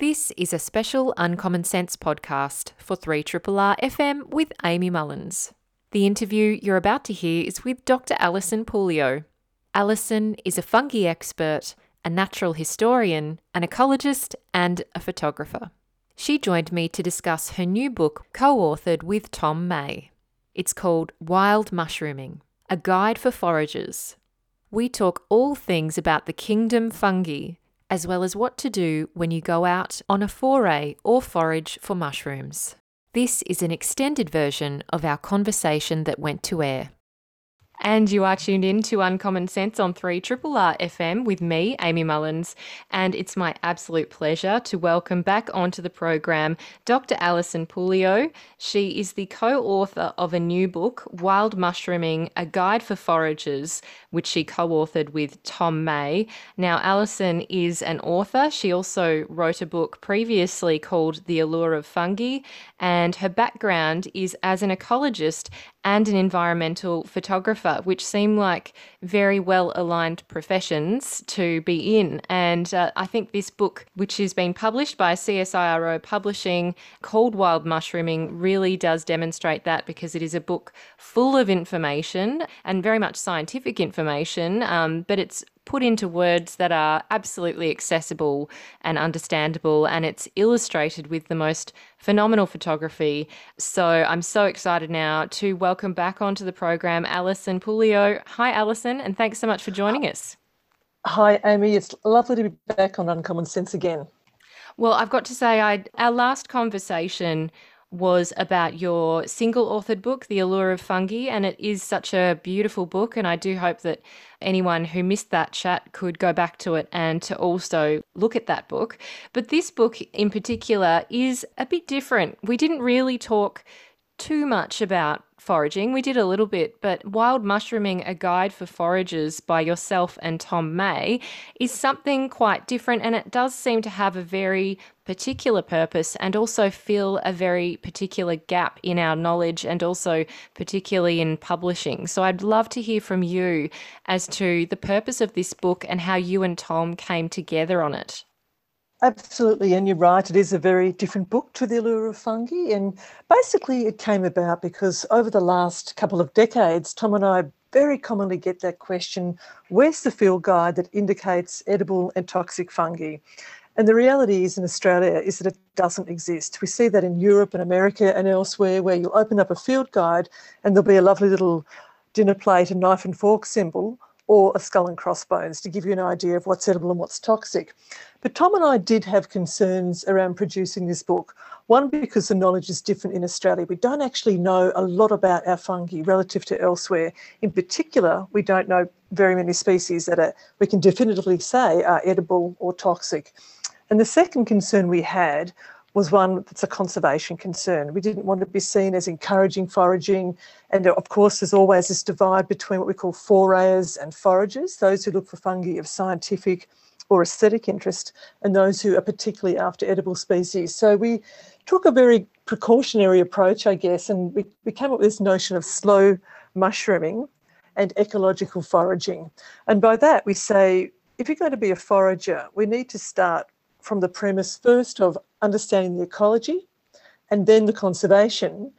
This is a special Uncommon Sense podcast for 3RRR FM with Amy Mullins. The interview you're about to hear is with Dr. Alison Pouliot. Alison is a fungi expert, a natural historian, an ecologist, and a photographer. She joined me to discuss her new book, co authored with Tom May. It's called Wild Mushrooming A Guide for Foragers. We talk all things about the kingdom fungi as well as what to do when you go out on a foray or forage for mushrooms. This is an extended version of our conversation that went to air. And you are tuned in to Uncommon Sense on 3 Triple R FM with me, Amy Mullins. And it's my absolute pleasure to welcome back onto the program Dr. Alison Pouliot. She is the co author of a new book, Wild Mushrooming A Guide for Foragers, which she co authored with Tom May. Now, Alison is an author. She also wrote a book previously called The Allure of Fungi, and her background is as an ecologist and an environmental photographer, which seem like very well aligned professions to be in. And uh, I think this book, which has been published by CSIRO Publishing called Wild Mushrooming, really does demonstrate that because it is a book full of information and very much scientific information, um, but it's put into words that are absolutely accessible and understandable, and it's illustrated with the most phenomenal photography. So I'm so excited now to welcome back onto the program Alison Pouliot. Hi, Alison, and thanks so much for joining us. Hi, Amy. It's lovely to be back on Uncommon Sense again. Well, I've got to say, I our last conversation was about your single authored book, The Allure of Fungi, and it is such a beautiful book. And I do hope that anyone who missed that chat could go back to it and to also look at that book. But this book in particular is a bit different. We didn't really talk too much about foraging. We did a little bit, but Wild Mushrooming, a guide for foragers by yourself and Tom May, is something quite different and it does seem to have a very particular purpose and also fill a very particular gap in our knowledge and also particularly in publishing. So I'd love to hear from you as to the purpose of this book and how you and Tom came together on it. Absolutely, and you're right. It is a very different book to The Allure of Fungi. And basically, it came about because over the last couple of decades, Tom and I very commonly get that question where's the field guide that indicates edible and toxic fungi? And the reality is in Australia is that it doesn't exist. We see that in Europe and America and elsewhere where you'll open up a field guide and there'll be a lovely little dinner plate and knife and fork symbol or a skull and crossbones to give you an idea of what's edible and what's toxic. But Tom and I did have concerns around producing this book. One, because the knowledge is different in Australia. We don't actually know a lot about our fungi relative to elsewhere. In particular, we don't know very many species that are, we can definitively say are edible or toxic. And the second concern we had was one that's a conservation concern. We didn't want to be seen as encouraging foraging. And of course, there's always this divide between what we call forayers and foragers, those who look for fungi of scientific or aesthetic interest, and those who are particularly after edible species. So we took a very precautionary approach, I guess, and we, we came up with this notion of slow mushrooming and ecological foraging. And by that, we say if you're going to be a forager, we need to start from the premise first of understanding the ecology and then the conservation.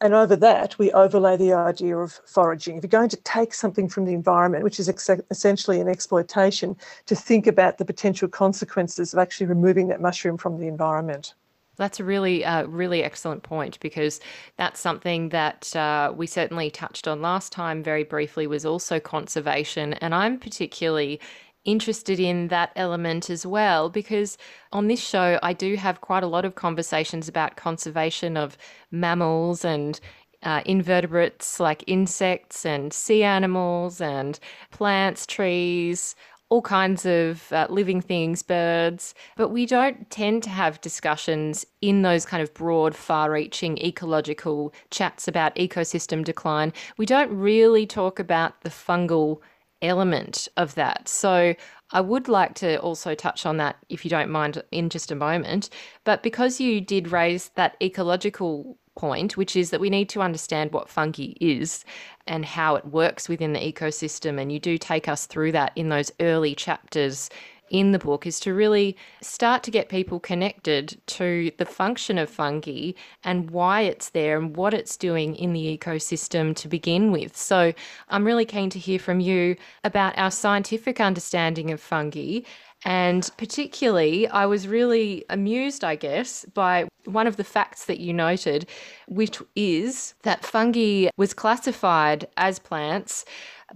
And over that, we overlay the idea of foraging. If you're going to take something from the environment, which is ex- essentially an exploitation, to think about the potential consequences of actually removing that mushroom from the environment. That's a really, uh, really excellent point because that's something that uh, we certainly touched on last time very briefly was also conservation. And I'm particularly interested in that element as well because on this show I do have quite a lot of conversations about conservation of mammals and uh, invertebrates like insects and sea animals and plants, trees, all kinds of uh, living things, birds, but we don't tend to have discussions in those kind of broad, far reaching ecological chats about ecosystem decline. We don't really talk about the fungal element of that. So I would like to also touch on that, if you don't mind, in just a moment. But because you did raise that ecological point, which is that we need to understand what fungi is and how it works within the ecosystem, and you do take us through that in those early chapters in the book is to really start to get people connected to the function of fungi and why it's there and what it's doing in the ecosystem to begin with. So I'm really keen to hear from you about our scientific understanding of fungi and particularly, I was really amused, I guess, by one of the facts that you noted, which is that fungi was classified as plants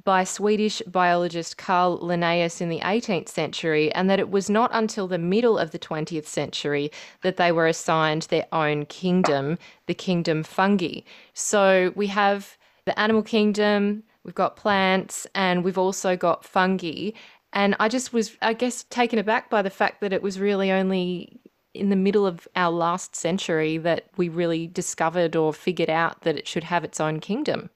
by Swedish biologist Carl Linnaeus in the 18th century, and that it was not until the middle of the 20th century that they were assigned their own kingdom, the kingdom fungi. So we have the animal kingdom, we've got plants, and we've also got fungi. And I just was, I guess, taken aback by the fact that it was really only in the middle of our last century that we really discovered or figured out that it should have its own kingdom.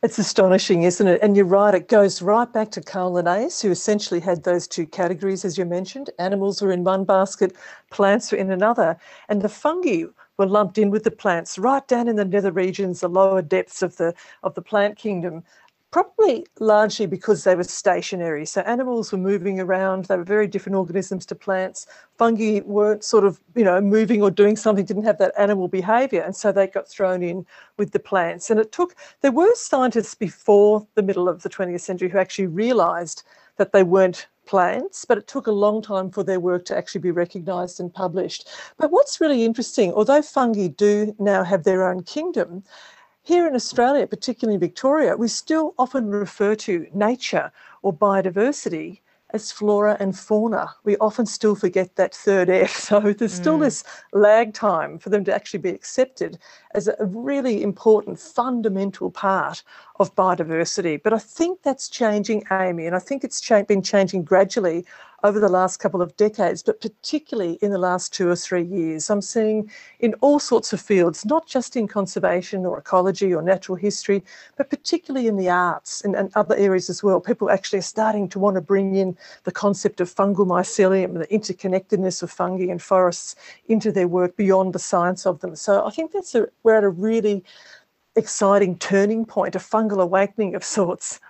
It's astonishing, isn't it? And you're right, it goes right back to Carl Linnaeus, who essentially had those two categories, as you mentioned. Animals were in one basket, plants were in another. And the fungi were lumped in with the plants right down in the nether regions, the lower depths of the of the plant kingdom probably largely because they were stationary. So animals were moving around, they were very different organisms to plants. Fungi weren't sort of, you know, moving or doing something, didn't have that animal behavior. And so they got thrown in with the plants. And it took, there were scientists before the middle of the 20th century who actually realized that they weren't plants, but it took a long time for their work to actually be recognised and published. But what's really interesting, although fungi do now have their own kingdom, here in Australia, particularly in Victoria, we still often refer to nature or biodiversity as flora and fauna. We often still forget that third F. So there's still mm. this lag time for them to actually be accepted as a really important fundamental part of biodiversity. But I think that's changing, Amy, and I think it's cha- been changing gradually over the last couple of decades, but particularly in the last two or three years. I'm seeing in all sorts of fields, not just in conservation or ecology or natural history, but particularly in the arts and, and other areas as well. People actually are starting to want to bring in the concept of fungal mycelium, the interconnectedness of fungi and forests into their work beyond the science of them. So I think that's a, we're at a really exciting turning point, a fungal awakening of sorts.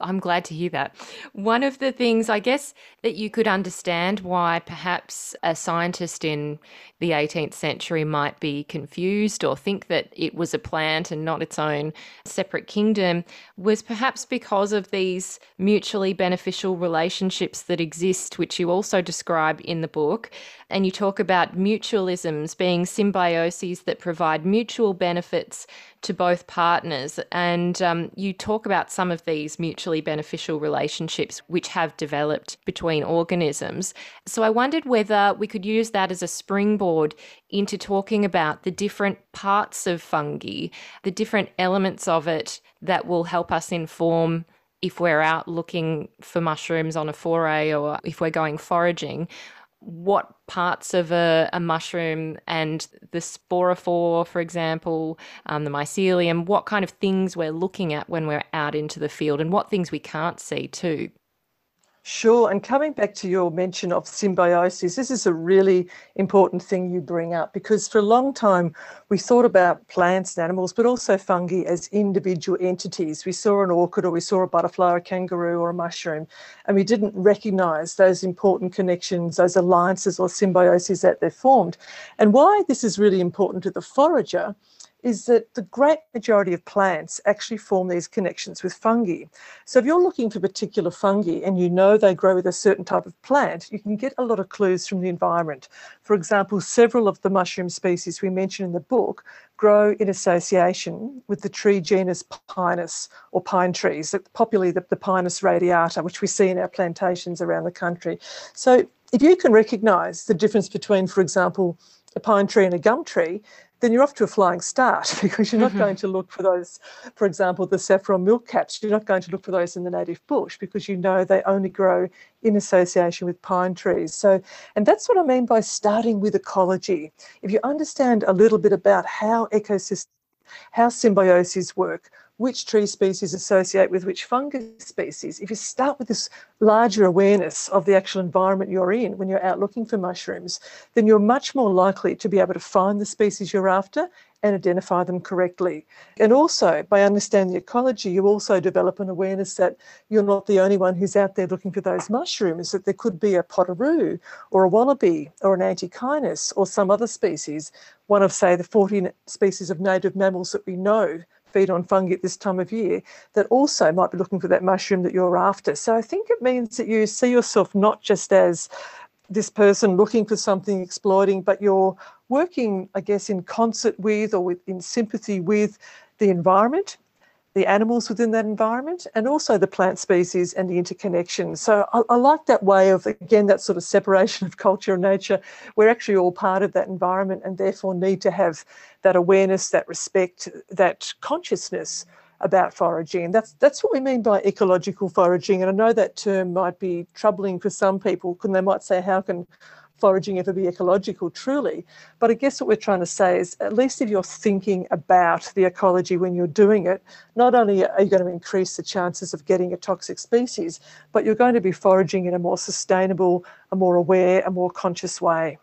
I'm glad to hear that. One of the things, I guess, that you could understand why perhaps a scientist in the 18th century might be confused or think that it was a plant and not its own separate kingdom was perhaps because of these mutually beneficial relationships that exist, which you also describe in the book. And you talk about mutualisms being symbioses that provide mutual benefits to both partners. And um, you talk about some of these mutually beneficial relationships which have developed between organisms. So I wondered whether we could use that as a springboard into talking about the different parts of fungi, the different elements of it that will help us inform if we're out looking for mushrooms on a foray or if we're going foraging, what parts of a, a, mushroom and the sporophore, for example, um, the mycelium, what kind of things we're looking at when we're out into the field and what things we can't see too. Sure. And coming back to your mention of symbiosis, this is a really important thing you bring up because for a long time we thought about plants and animals, but also fungi as individual entities. We saw an orchid or we saw a butterfly or a kangaroo or a mushroom, and we didn't recognize those important connections, those alliances or symbioses that they're formed. And why this is really important to the forager is that the great majority of plants actually form these connections with fungi. So if you're looking for particular fungi and you know they grow with a certain type of plant, you can get a lot of clues from the environment. For example, several of the mushroom species we mention in the book grow in association with the tree genus Pinus or pine trees, popularly the, the Pinus radiata, which we see in our plantations around the country. So if you can recognise the difference between, for example, a pine tree and a gum tree, then you're off to a flying start because you're not mm-hmm. going to look for those, for example, the saffron milk caps. You're not going to look for those in the native bush because you know they only grow in association with pine trees. So, and that's what I mean by starting with ecology. If you understand a little bit about how ecosystems, how symbioses work, which tree species associate with which fungus species. If you start with this larger awareness of the actual environment you're in when you're out looking for mushrooms, then you're much more likely to be able to find the species you're after and identify them correctly. And also, by understanding the ecology, you also develop an awareness that you're not the only one who's out there looking for those mushrooms, that there could be a potoroo or a wallaby or an antechinus or some other species, one of, say, the 14 species of native mammals that we know feed on fungi at this time of year that also might be looking for that mushroom that you're after. So I think it means that you see yourself not just as this person looking for something, exploiting, but you're working, I guess, in concert with or with, in sympathy with the environment, the animals within that environment, and also the plant species and the interconnection. So I, I, like that way of, again, that sort of separation of culture and nature. We're actually all part of that environment and therefore need to have that awareness, that respect, that consciousness about foraging. And that's that's what we mean by ecological foraging. And I know that term might be troubling for some people, and they might say, how can foraging ever be ecological truly? But I guess what we're trying to say is at least if you're thinking about the ecology when you're doing it, not only are you going to increase the chances of getting a toxic species, but you're going to be foraging in a more sustainable, a more aware, a more conscious way.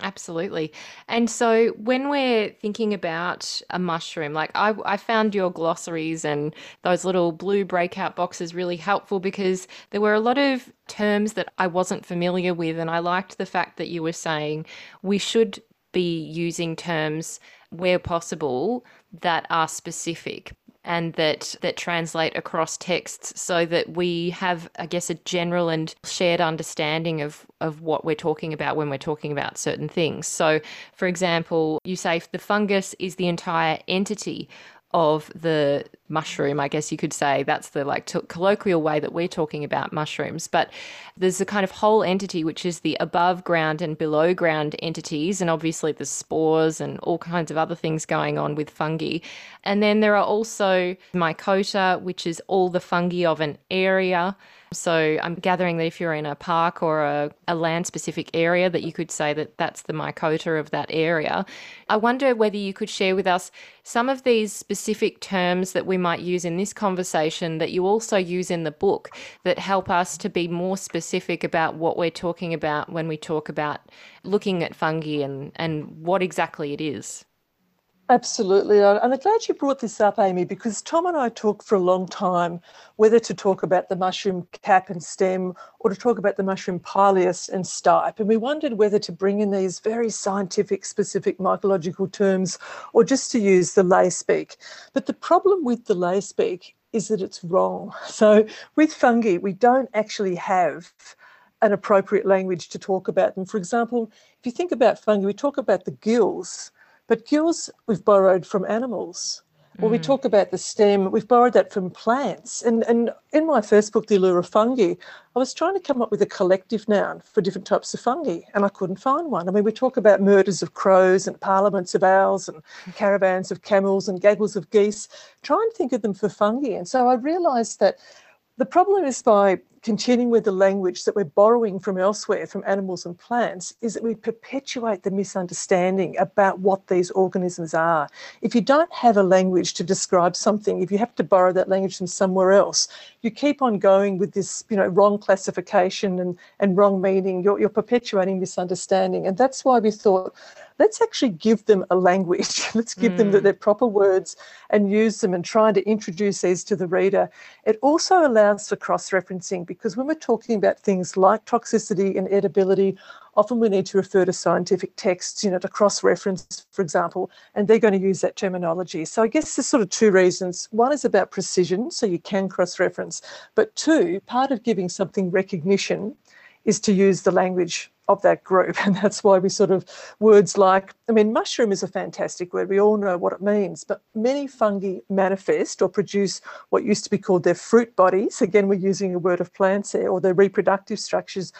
Absolutely. And so when we're thinking about a mushroom, like I, I found your glossaries and those little blue breakout boxes really helpful because there were a lot of terms that I wasn't familiar with. And I liked the fact that you were saying we should be using terms where possible that are specific and that that translate across texts so that we have i guess a general and shared understanding of of what we're talking about when we're talking about certain things. So for example you say the fungus is the entire entity of the mushroom, I guess you could say. That's the like t- colloquial way that we're talking about mushrooms. But there's a kind of whole entity, which is the above ground and below ground entities. And obviously, there's spores and all kinds of other things going on with fungi. And then there are also mycota, which is all the fungi of an area. So I'm gathering that if you're in a park or a, a land specific area, that you could say that that's the mycota of that area. I wonder whether you could share with us some of these specific terms that we might use in this conversation that you also use in the book that help us to be more specific about what we're talking about when we talk about looking at fungi and, and what exactly it is. Absolutely. And I'm glad you brought this up, Amy, because Tom and I talked for a long time whether to talk about the mushroom cap and stem or to talk about the mushroom pileus and stipe. And we wondered whether to bring in these very scientific, specific mycological terms or just to use the lay speak. But the problem with the lay speak is that it's wrong. So with fungi, we don't actually have an appropriate language to talk about them. For example, if you think about fungi, we talk about the gills but gills we've borrowed from animals. When we mm. talk about the stem, we've borrowed that from plants. And, and in my first book, The Allure of Fungi, I was trying to come up with a collective noun for different types of fungi, and I couldn't find one. I mean, we talk about murders of crows and parliaments of owls and caravans of camels and gaggles of geese. Try and think of them for fungi. And so I realised that the problem is by continuing with the language that we're borrowing from elsewhere, from animals and plants, is that we perpetuate the misunderstanding about what these organisms are. If you don't have a language to describe something, if you have to borrow that language from somewhere else, you keep on going with this, you know, wrong classification and, and wrong meaning. You're, you're perpetuating misunderstanding. And that's why we thought let's actually give them a language. let's give mm. them the, their proper words and use them and try to introduce these to the reader. It also allows for cross referencing because when we're talking about things like toxicity and edibility, often we need to refer to scientific texts, you know, to cross reference, for example, and they're going to use that terminology. So I guess there's sort of two reasons. One is about precision, so you can cross reference, but two, part of giving something recognition is to use the language of that group. And that's why we sort of words like, I mean, mushroom is a fantastic word. We all know what it means, but many fungi manifest or produce what used to be called their fruit bodies. Again, we're using a word of plants there, or their reproductive structures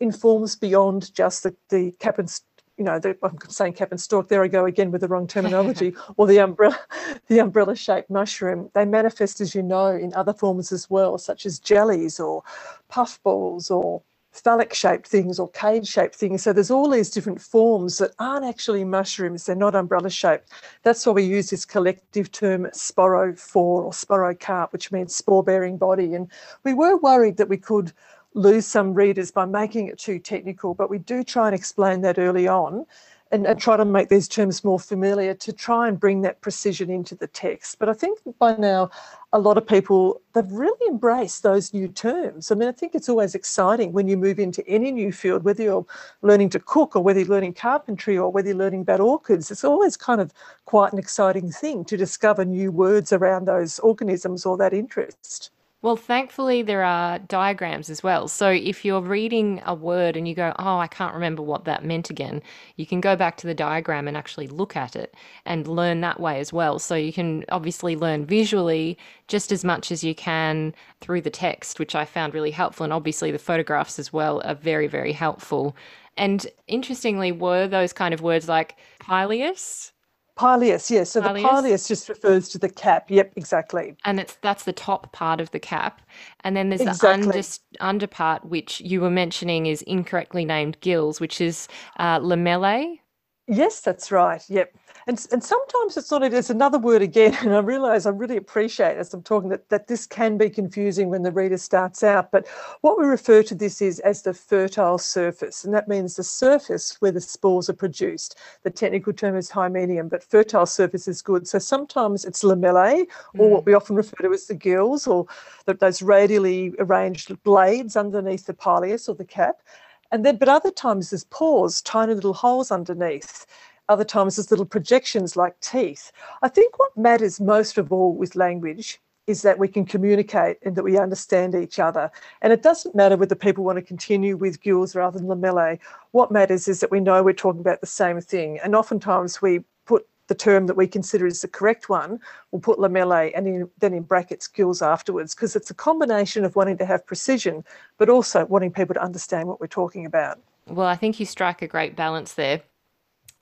in forms beyond just the, the cap and you know, the, I'm saying cap and stalk. There I go again with the wrong terminology. or the umbrella, the umbrella-shaped mushroom. They manifest, as you know, in other forms as well, such as jellies or puffballs or phallic shaped things or cage shaped things. So there's all these different forms that aren't actually mushrooms, they're not umbrella shaped. That's why we use this collective term sporophore or sporocarp, which means spore bearing body. And we were worried that we could lose some readers by making it too technical, but we do try and explain that early on and, and, try to make these terms more familiar to try and bring that precision into the text. But I think by now, a lot of people, they've really embraced those new terms. I mean, I think it's always exciting when you move into any new field, whether you're learning to cook or whether you're learning carpentry or whether you're learning about orchids. It's always kind of quite an exciting thing to discover new words around those organisms or that interest. Well, thankfully, there are diagrams as well. So if you're reading a word and you go, oh, I can't remember what that meant again, you can go back to the diagram and actually look at it and learn that way as well. So you can obviously learn visually just as much as you can through the text, which I found really helpful. And obviously, the photographs as well are very, very helpful. And interestingly, were those kind of words like pileus Pileus, yes. So pileus. the pileus just refers to the cap. Yep, exactly. And it's that's the top part of the cap. And then there's exactly. the under, under part, which you were mentioning is incorrectly named gills, which is uh, lamellae. Yes, that's right. Yep. And, and sometimes it's not, there's another word again, and I realise I really appreciate as I'm talking that, that this can be confusing when the reader starts out. But what we refer to this is as the fertile surface, and that means the surface where the spores are produced. The technical term is hymenium, but fertile surface is good. So sometimes it's lamellae, or mm. what we often refer to as the gills, or the, those radially arranged blades underneath the pileus or the cap. And then, but other times there's pores, tiny little holes underneath. Other times there's little projections like teeth. I think what matters most of all with language is that we can communicate and that we understand each other. And it doesn't matter whether people want to continue with gills rather than lamellae. What matters is that we know we're talking about the same thing. And oftentimes we put the term that we consider is the correct one, we'll put lamellae and in, then in brackets gills afterwards, because it's a combination of wanting to have precision, but also wanting people to understand what we're talking about. Well, I think you strike a great balance there.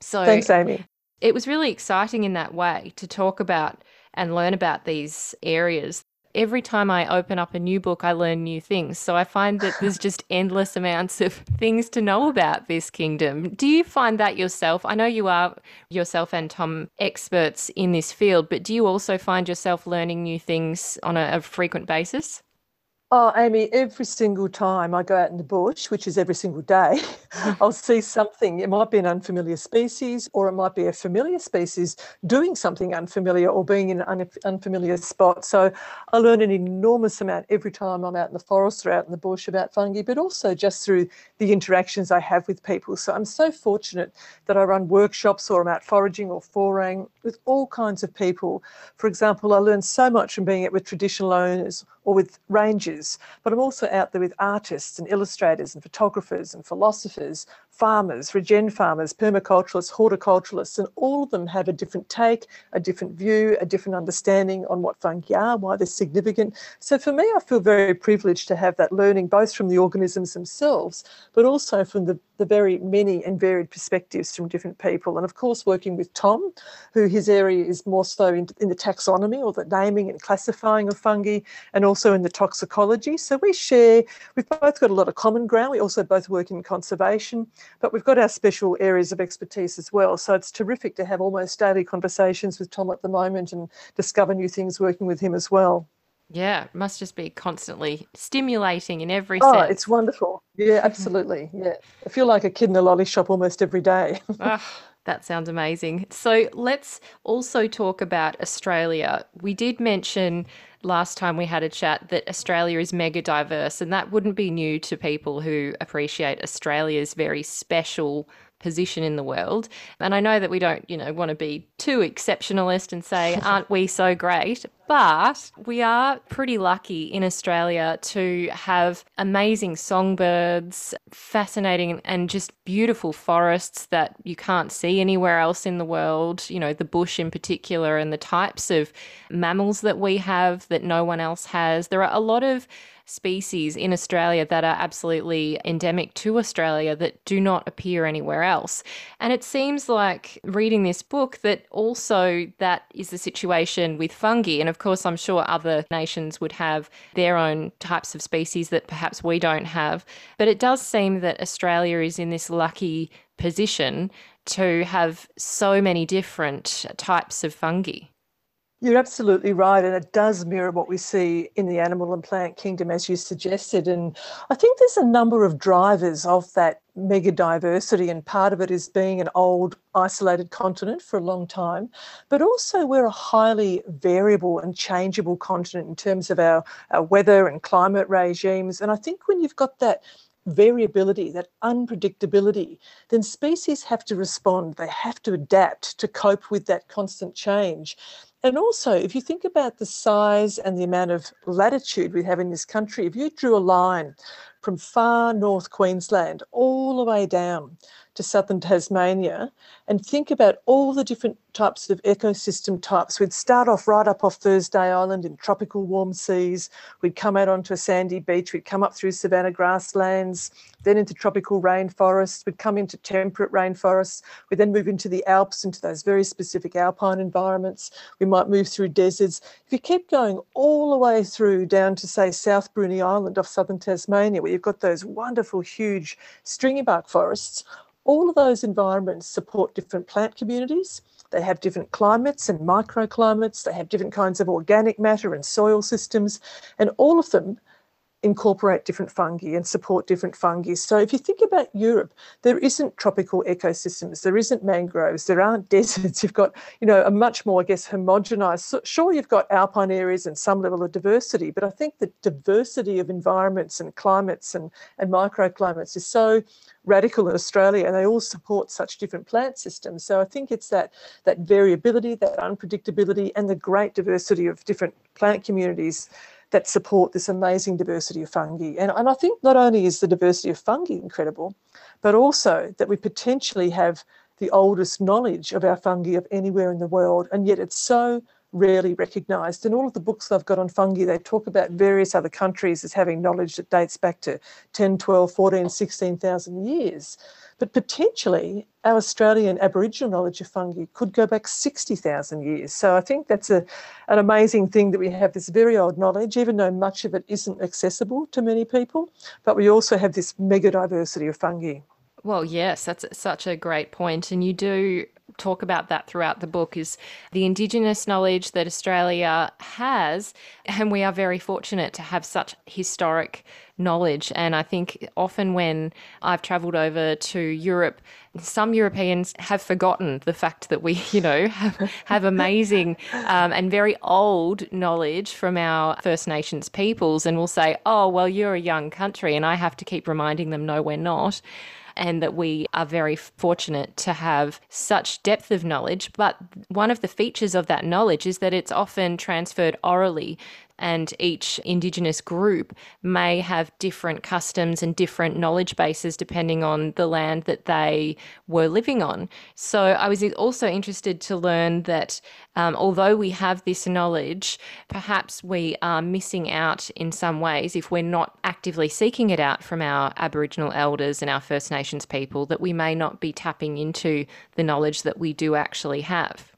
So thanks, Amy. It was really exciting in that way to talk about and learn about these areas. Every time I open up a new book, I learn new things. So I find that there's just endless amounts of things to know about this kingdom. Do you find that yourself? I know you are yourself and Tom experts in this field, but do you also find yourself learning new things on a, a frequent basis? Oh, Amy, every single time I go out in the bush, which is every single day, I'll see something. It might be an unfamiliar species, or it might be a familiar species doing something unfamiliar or being in an unfamiliar spot. So I learn an enormous amount every time I'm out in the forest or out in the bush about fungi, but also just through the interactions I have with people. So I'm so fortunate that I run workshops or I'm out foraging or foraying with all kinds of people. For example, I learn so much from being out with traditional owners or with rangers, but I'm also out there with artists and illustrators and photographers and philosophers farmers, regen farmers, permaculturalists, horticulturalists, and all of them have a different take, a different view, a different understanding on what fungi are, why they're significant. So for me, I feel very privileged to have that learning both from the organisms themselves, but also from the, the very many and varied perspectives from different people. And of course, working with Tom, who his area is more so in, in the taxonomy or the naming and classifying of fungi, and also in the toxicology. So we share, we've both got a lot of common ground. We also both work in conservation. But we've got our special areas of expertise as well. So it's terrific to have almost daily conversations with Tom at the moment and discover new things working with him as well. Yeah, must just be constantly stimulating in every sense. oh, sense. it's wonderful. Yeah, absolutely. Yeah. I feel like a kid in a lolly shop almost every day. oh, that sounds amazing. So let's also talk about Australia. We did mention last time we had a chat that Australia is mega diverse, and that wouldn't be new to people who appreciate Australia's very special position in the world. And I know that we don't, you know, want to be too exceptionalist and say, aren't we so great? But we are pretty lucky in Australia to have amazing songbirds, fascinating and just beautiful forests that you can't see anywhere else in the world. You know, the bush in particular, and the types of mammals that we have that no one else has. There are a lot of species in Australia that are absolutely endemic to Australia that do not appear anywhere else. And it seems like reading this book that also that is the situation with fungi. And of course, I'm sure other nations would have their own types of species that perhaps we don't have. But it does seem that Australia is in this lucky position to have so many different types of fungi. You're absolutely right, and it does mirror what we see in the animal and plant kingdom, as you suggested. And I think there's a number of drivers of that mega diversity, and part of it is being an old, isolated continent for a long time, but also we're a highly variable and changeable continent in terms of our, our weather and climate regimes. And I think when you've got that variability, that unpredictability, then species have to respond. They have to adapt to cope with that constant change. And also, if you think about the size and the amount of latitude we have in this country, if you drew a line from far north Queensland all the way down to southern Tasmania and think about all the different types of ecosystem types. We'd start off right up off Thursday Island in tropical warm seas. We'd come out onto a sandy beach. We'd come up through savanna grasslands, then into tropical rainforests. We'd come into temperate rainforests. We'd then move into the Alps, into those very specific alpine environments. We might move through deserts. If you keep going all the way through down to, say, South Bruny Island off southern Tasmania, where you've got those wonderful, huge stringy bark forests, all of those environments support different plant communities. They have different climates and microclimates. They have different kinds of organic matter and soil systems. And all of them incorporate different fungi and support different fungi. So if you think about Europe, there isn't tropical ecosystems, there isn't mangroves, there aren't deserts. You've got, you know, a much more, I guess, homogenized. Sure, you've got alpine areas and some level of diversity, but I think the diversity of environments and climates and, and microclimates is so radical in Australia, and they all support such different plant systems. So I think it's that that variability, that unpredictability, and the great diversity of different plant communities that support this amazing diversity of fungi. And, and I think not only is the diversity of fungi incredible, but also that we potentially have the oldest knowledge of our fungi of anywhere in the world, and yet it's so rarely recognised. In all of the books I've got on fungi, they talk about various other countries as having knowledge that dates back to 10, 12, 14, 16,000 years. But potentially, our Australian Aboriginal knowledge of fungi could go back 60,000 years. So I think that's a, an amazing thing that we have this very old knowledge, even though much of it isn't accessible to many people. But we also have this mega diversity of fungi. Well, yes, that's such a great point. And you do talk about that throughout the book is the indigenous knowledge that Australia has and we are very fortunate to have such historic knowledge and I think often when I've traveled over to Europe some Europeans have forgotten the fact that we, you know, have, have amazing um, and very old knowledge from our First Nations peoples, and will say, "Oh, well, you're a young country," and I have to keep reminding them, "No, we're not." And that we are very fortunate to have such depth of knowledge. But one of the features of that knowledge is that it's often transferred orally and each Indigenous group may have different customs and different knowledge bases depending on the land that they were living on. So I was also interested to learn that um, although we have this knowledge, perhaps we are missing out in some ways if we're not actively seeking it out from our Aboriginal elders and our First Nations people, that we may not be tapping into the knowledge that we do actually have.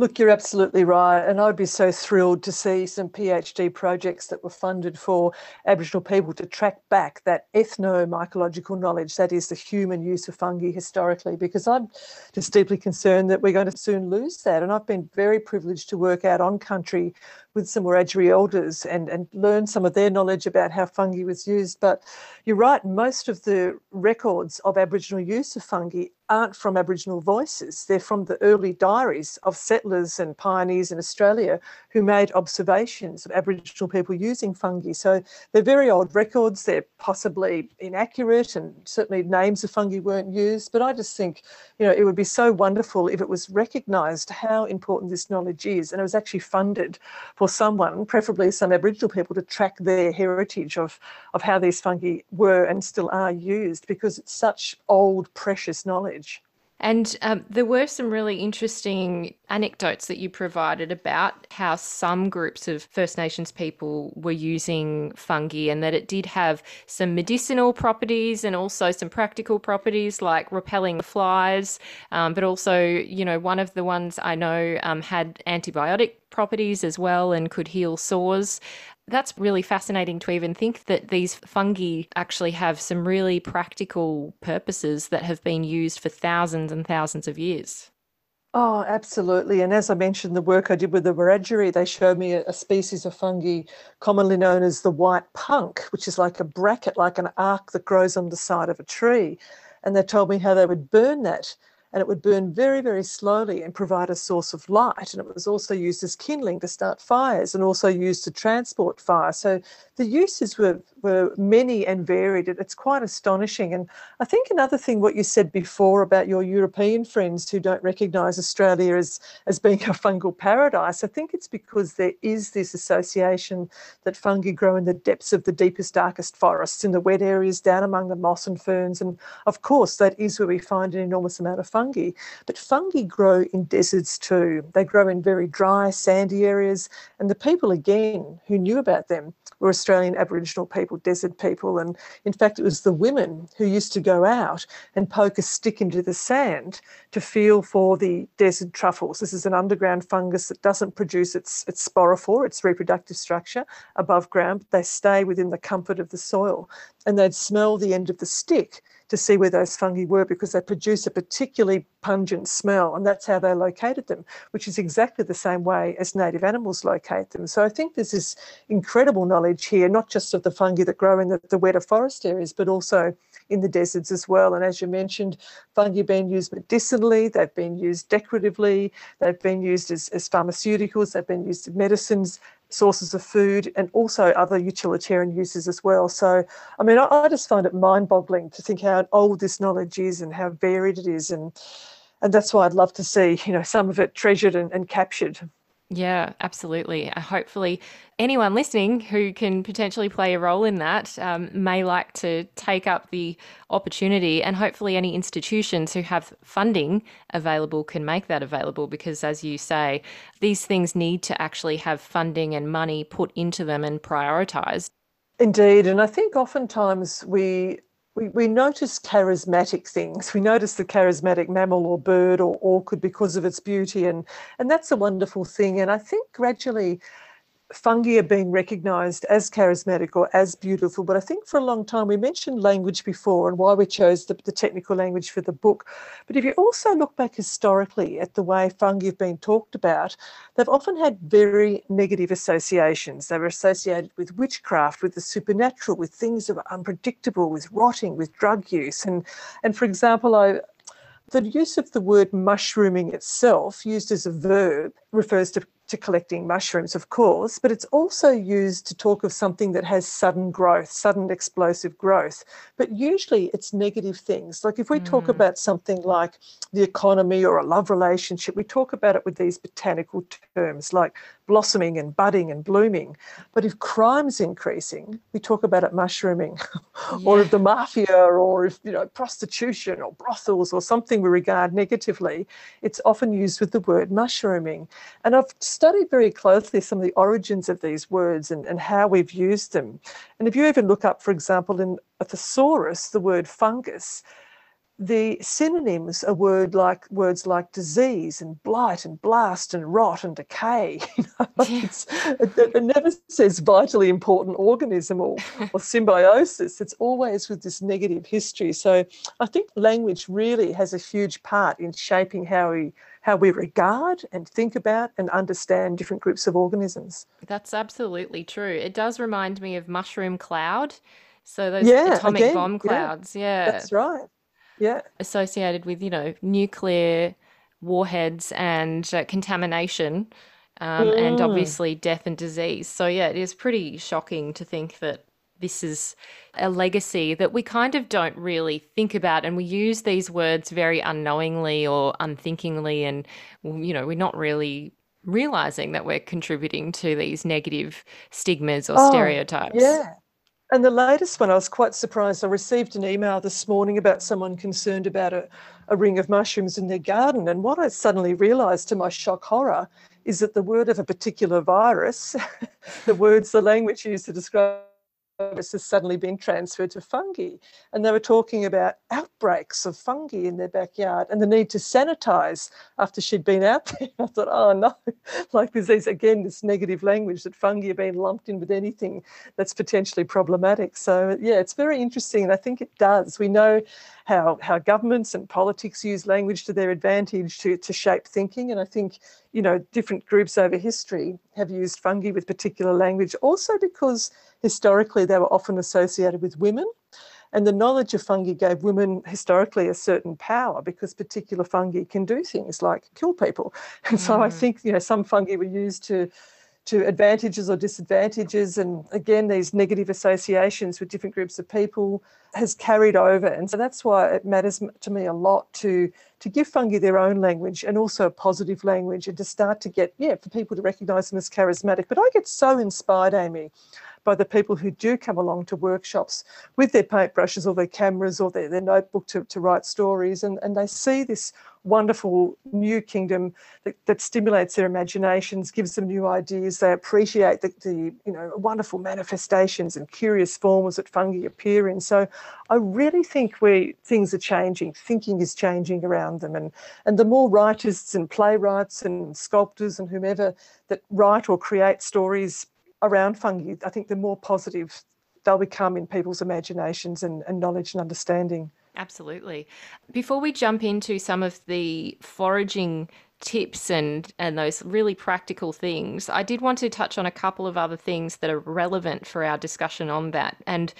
Look, you're absolutely right. And I'd be so thrilled to see some PhD projects that were funded for Aboriginal people to track back that ethnomycological knowledge, that is, the human use of fungi historically, because I'm just deeply concerned that we're going to soon lose that. And I've been very privileged to work out on country with some Wiradjuri elders and, and learn some of their knowledge about how fungi was used. But you're right, most of the records of Aboriginal use of fungi aren't from Aboriginal voices. They're from the early diaries of settlers and pioneers in Australia who made observations of Aboriginal people using fungi. So they're very old records. They're possibly inaccurate, and certainly names of fungi weren't used. But I just think, you know, it would be so wonderful if it was recognised how important this knowledge is, and it was actually funded for someone, preferably some Aboriginal people, to track their heritage of of how these fungi were and still are used, because it's such old, precious knowledge. And um, there were some really interesting anecdotes that you provided about how some groups of First Nations people were using fungi and that it did have some medicinal properties and also some practical properties like repelling flies. Um, but also, you know, one of the ones I know um, had antibiotic properties as well and could heal sores that's really fascinating to even think that these fungi actually have some really practical purposes that have been used for thousands and thousands of years. Oh, absolutely. And as I mentioned, the work I did with the Wiradjuri, they showed me a, a, species of fungi commonly known as the white punk, which is like a bracket, like an arc that grows on the side of a tree. And they told me how they would burn that and it would burn very, very slowly and provide a source of light. And it was also used as kindling to start fires and also used to transport fire. So the uses were, were many and varied. It's quite astonishing. And I think another thing, what you said before about your European friends who don't recognise Australia as, as being a fungal paradise, I think it's because there is this association that fungi grow in the depths of the deepest, darkest forests, in the wet areas down among the moss and ferns. And of course, that is where we find an enormous amount of fungi. But fungi grow in deserts too. They grow in very dry, sandy areas. And the people, again, who knew about them were Australian Aboriginal people, desert people. And in fact, it was the women who used to go out and poke a stick into the sand to feel for the desert truffles. This is an underground fungus that doesn't produce its, its sporophore, its reproductive structure, above ground. They stay within the comfort of the soil. And they'd smell the end of the stick to see where those fungi were because they produce a particularly pungent smell, and that's how they located them, which is exactly the same way as native animals locate them. So I think there's this incredible knowledge here, not just of the fungi that grow in the, the wetter forest areas, but also in the deserts as well. And as you mentioned, fungi been used medicinally, they've been used decoratively, they've been used as, as pharmaceuticals, they've been used as medicines, sources of food and also other utilitarian uses as well. So, I mean, I, I just find it mind boggling to think how old this knowledge is and how varied it is. And, and that's why I'd love to see, you know, some of it treasured and, and captured. Yeah, absolutely. Uh, hopefully, anyone listening who can potentially play a role in that um, may like to take up the opportunity, and hopefully, any institutions who have funding available can make that available because, as you say, these things need to actually have funding and money put into them and prioritized. Indeed. And I think oftentimes we we, we notice charismatic things. We notice the charismatic mammal or bird or orchid because of its beauty, and, and that's a wonderful thing. And I think gradually fungi are being recognised as charismatic or as beautiful. But I think for a long time we mentioned language before and why we chose the, the, technical language for the book. But if you also look back historically at the way fungi have been talked about, they've often had very negative associations. They were associated with witchcraft, with the supernatural, with things that were unpredictable, with rotting, with drug use. And and for example, I the use of the word mushrooming itself, used as a verb, refers to to collecting mushrooms, of course, but it's also used to talk of something that has sudden growth, sudden explosive growth. But usually it's negative things. Like if we mm. talk about something like the economy or a love relationship, we talk about it with these botanical terms like blossoming and budding and blooming. But if crime's increasing, we talk about it mushrooming, yeah. or if the mafia, or if you know prostitution or brothels or something we regard negatively, it's often used with the word mushrooming. And I've studied very closely some of the origins of these words and, and how we've used them. And if you even look up, for example, in a thesaurus, the word fungus, the synonyms are word like words like disease and blight and blast and rot and decay. You know, yeah. it, it, never says vitally important organism or, or symbiosis. It's always with this negative history. So I think language really has a huge part in shaping how we how we regard and think about and understand different groups of organisms. That's absolutely true. It does remind me of mushroom cloud. So those yeah, atomic again, bomb clouds. Yeah, yeah. That's right. Yeah. Associated with, you know, nuclear warheads and uh, contamination. Um, mm. And obviously, death and disease. So, yeah, it is pretty shocking to think that this is a legacy that we kind of don't really think about and we use these words very unknowingly or unthinkingly and you know we're not really realizing that we're contributing to these negative stigmas or oh, stereotypes. yeah. And the latest one i was quite surprised. I received an email this morning about someone concerned about a, a ring of mushrooms in their garden and what i suddenly realized to my shock horror is that the word of a particular virus the words the language used to describe has suddenly been transferred to fungi. And they were talking about outbreaks of fungi in their backyard and the need to sanitize after she'd been out there. I thought, oh no, like there's these, again, this negative language that fungi are being lumped in with anything that's potentially problematic. So, yeah, it's very interesting. And I think it does. We know how, how governments and politics use language to their advantage to, to shape thinking. And I think, you know, different groups over history have used fungi with particular language also because historically they were often associated with women. And the knowledge of fungi gave women historically a certain power because particular fungi can do things like kill people. And mm. so I mm. think, you know, some fungi were used to to advantages or disadvantages and again these negative associations with different groups of people has carried over and so that's why it matters to me a lot to to give fungi their own language and also a positive language and to start to get yeah for people to recognize them as charismatic but i get so inspired amy by the people who do come along to workshops with their paintbrushes or their cameras or their, their notebook to, to write stories and, and they see this wonderful new kingdom that, that stimulates their imaginations, gives them new ideas. They appreciate the, the you know wonderful manifestations and curious forms that fungi appear in. So I really think we things are changing. Thinking is changing around them, and and the more writers and playwrights and sculptors and whomever that write or create stories around fungi, I think the more positive they'll become in people's imaginations and, and knowledge and understanding. Absolutely. Before we jump into some of the foraging tips and and those really practical things, I did want to touch on a couple of other things that are relevant for our discussion on that. And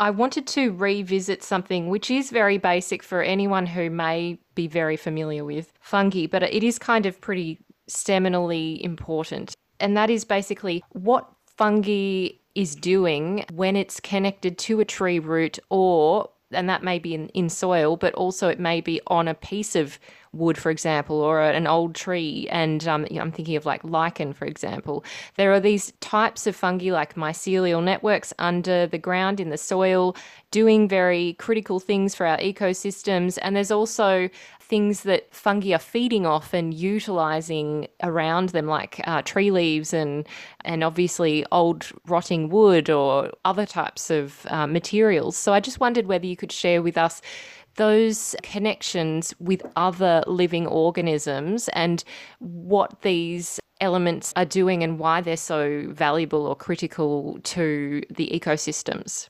I wanted to revisit something which is very basic for anyone who may be very familiar with fungi, but it is kind of pretty seminally important. And that is basically what fungi is doing when it's connected to a tree root or and that may be in, in soil, but also it may be on a piece of wood, for example, or an old tree. And um, I'm thinking of like lichen, for example. There are these types of fungi, like mycelial networks under the ground in the soil, doing very critical things for our ecosystems. And there's also things that fungi are feeding off and utilizing around them, like uh, tree leaves and and obviously old rotting wood or other types of uh, materials. So I just wondered whether you could share with us those connections with other living organisms and what these elements are doing and why they're so valuable or critical to the ecosystems.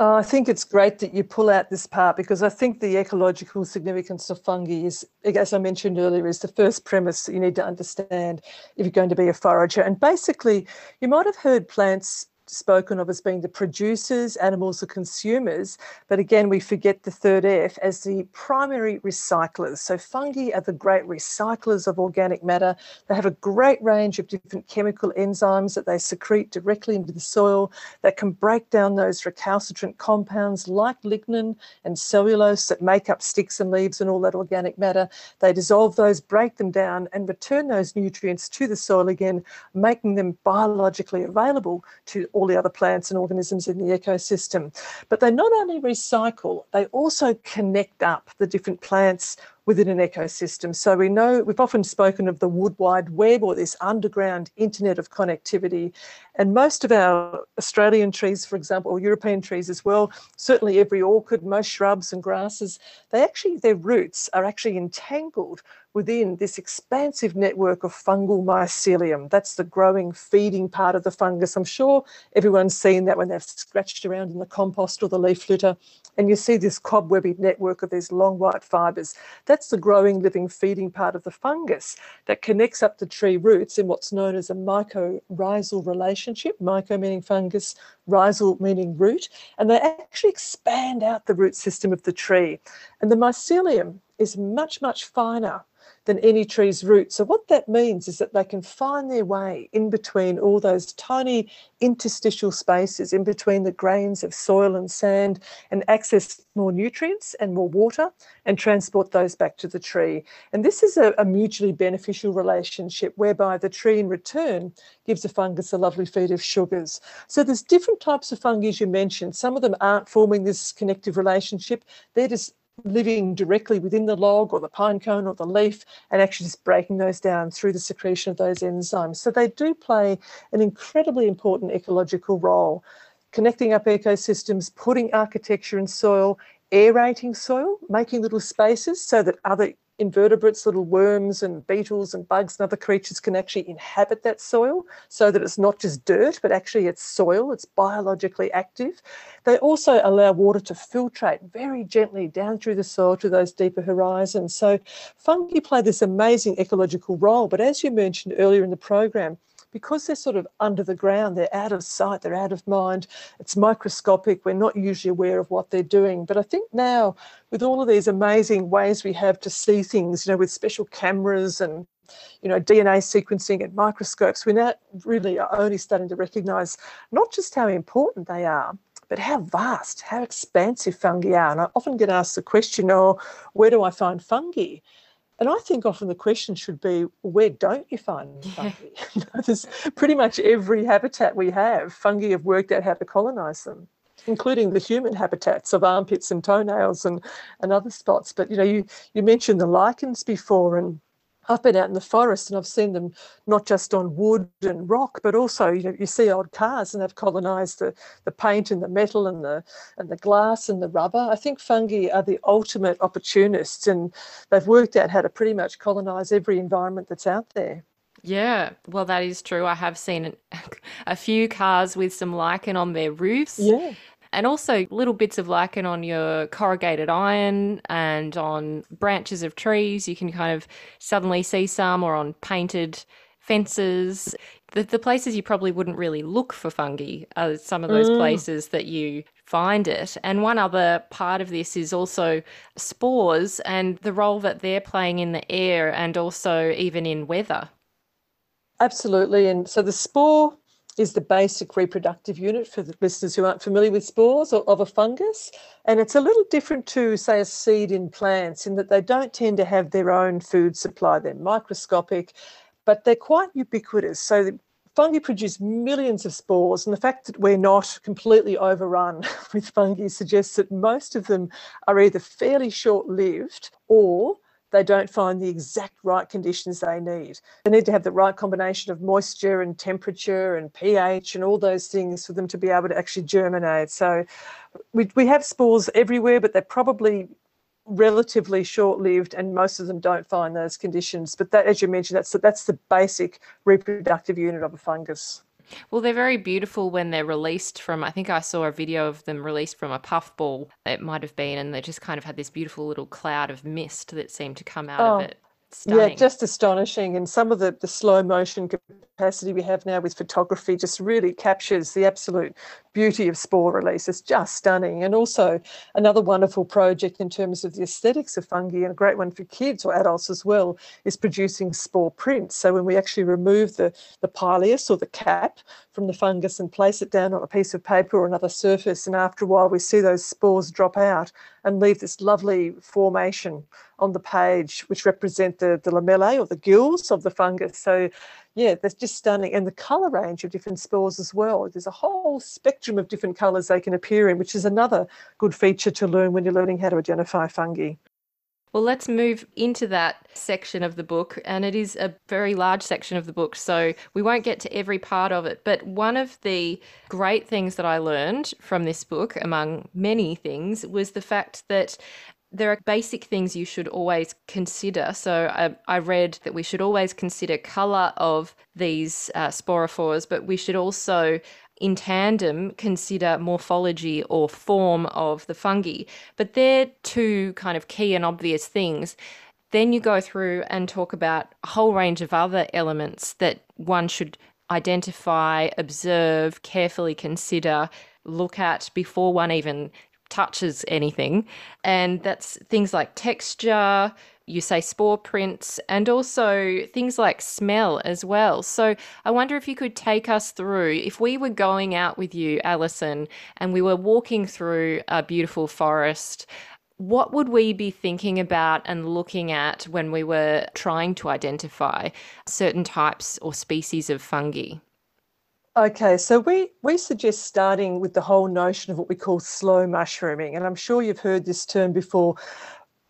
Oh, I think it's great that you pull out this part because I think the ecological significance of fungi is, as I mentioned earlier, is the first premise that you need to understand if you're going to be a forager. And basically, you might have heard plants spoken of as being the producers, animals the consumers, but again, we forget the third F as the primary recyclers. So fungi are the great recyclers of organic matter. They have a great range of different chemical enzymes that they secrete directly into the soil that can break down those recalcitrant compounds like lignin and cellulose that make up sticks and leaves and all that organic matter. They dissolve those, break them down, and return those nutrients to the soil again, making them biologically available to all the other plants and organisms in the ecosystem. But they not only recycle, they also connect up the different plants within an ecosystem. So we know we've often spoken of the wood wide web or this underground internet of connectivity. And most of our Australian trees, for example, or European trees as well, certainly every orchid, most shrubs and grasses, they actually, their roots are actually entangled within this expansive network of fungal mycelium. That's the growing, feeding part of the fungus. I'm sure everyone's seen that when they've scratched around in the compost or the leaf litter, and you see this cobwebby network of these long white fibres. That's the growing, living, feeding part of the fungus that connects up the tree roots in what's known as a mycorrhizal relationship. Myco meaning fungus, rhizal meaning root, and they actually expand out the root system of the tree. And the mycelium is much, much finer than any tree's roots. So, what that means is that they can find their way in between all those tiny interstitial spaces, in between the grains of soil and sand, and access more nutrients and more water and transport those back to the tree. And this is a, a mutually beneficial relationship whereby the tree in return gives the fungus a lovely feed of sugars. So, there's different types of fungi you mentioned. Some of them aren't forming this connective relationship, they're just living directly within the log or the pine cone or the leaf and actually just breaking those down through the secretion of those enzymes. So they do play an incredibly important ecological role, connecting up ecosystems, putting architecture in soil, aerating soil, making little spaces so that other invertebrates, little worms and beetles and bugs and other creatures can actually inhabit that soil so that it's not just dirt, but actually it's soil, it's biologically active. They also allow water to filtrate very gently down through the soil to those deeper horizons. So fungi play this amazing ecological role. But as you mentioned earlier in the program, because they're sort of under the ground, they're out of sight, they're out of mind, it's microscopic, we're not usually aware of what they're doing. But I think now, with all of these amazing ways we have to see things, you know, with special cameras and you know, DNA sequencing and microscopes, we're now really are only starting to recognise not just how important they are, but how vast, how expansive fungi are. And I often get asked the question, oh, where do I find fungi? And I think often the question should be, where don't you find fungi? There's pretty much every habitat we have, fungi have worked out how to colonise them, including the human habitats of armpits and toenails and, and other spots. But you know, you, you mentioned the lichens before, and I've been out in the forest and I've seen them not just on wood and rock, but also you know you see old cars and they've colonised the, the paint and the metal and the and the glass and the rubber. I think fungi are the ultimate opportunists and they've worked out how to pretty much colonise every environment that's out there. Yeah, well, that is true. I have seen a few cars with some lichen on their roofs. Yeah and also little bits of lichen on your corrugated iron and on branches of trees. You can kind of suddenly see some, or on painted fences. The, the places you probably wouldn't really look for fungi are some of those mm. places that you find it. And one other part of this is also spores and the role that they're playing in the air and also even in weather. Absolutely. And so the spore is the basic reproductive unit for the listeners who aren't familiar with spores or of a fungus. And it's a little different to, say, a seed in plants in that they don't tend to have their own food supply. They're microscopic, but they're quite ubiquitous. So fungi produce millions of spores, and the fact that we're not completely overrun with fungi suggests that most of them are either fairly short lived or they don't find the exact right conditions they need. They need to have the right combination of moisture and temperature and pH and all those things for them to be able to actually germinate. So we, we have spores everywhere, but they're probably relatively short-lived and most of them don't find those conditions. But that, as you mentioned, that's the, that's the basic reproductive unit of a fungus. Well, they're very beautiful when they're released from. I think I saw a video of them released from a puffball, it might have been, and they just kind of had this beautiful little cloud of mist that seemed to come out oh, of it. Stunning. Yeah, just astonishing. And some of the, the slow motion capacity we have now with photography just really captures the absolute beauty of spore release. It's just stunning. And also another wonderful project in terms of the aesthetics of fungi and a great one for kids or adults as well is producing spore prints. So when we actually remove the, the pileus or the cap from the fungus and place it down on a piece of paper or another surface, and after a while we see those spores drop out and leave this lovely formation on the page, which represent the, the lamellae or the gills of the fungus. So, yeah, that's just stunning. And the colour range of different spores as well. There's a whole spectrum of different colours they can appear in, which is another good feature to learn when you're learning how to identify fungi. Well, let's move into that section of the book, and it is a very large section of the book, so we won't get to every part of it. But one of the great things that I learned from this book, among many things, was the fact that there are basic things you should always consider. So I, I read that we should always consider colour of these uh, sporophores, but we should also in tandem consider morphology or form of the fungi. But they're two kind of key and obvious things. Then you go through and talk about a whole range of other elements that one should identify, observe, carefully consider, look at before one even touches anything. And that's things like texture, you say spore prints, and also things like smell as well. So I wonder if you could take us through if we were going out with you, Alison, and we were walking through a beautiful forest. What would we be thinking about and looking at when we were trying to identify certain types or species of fungi? Okay, so we, we suggest starting with the whole notion of what we call slow mushrooming. And I'm sure you've heard this term before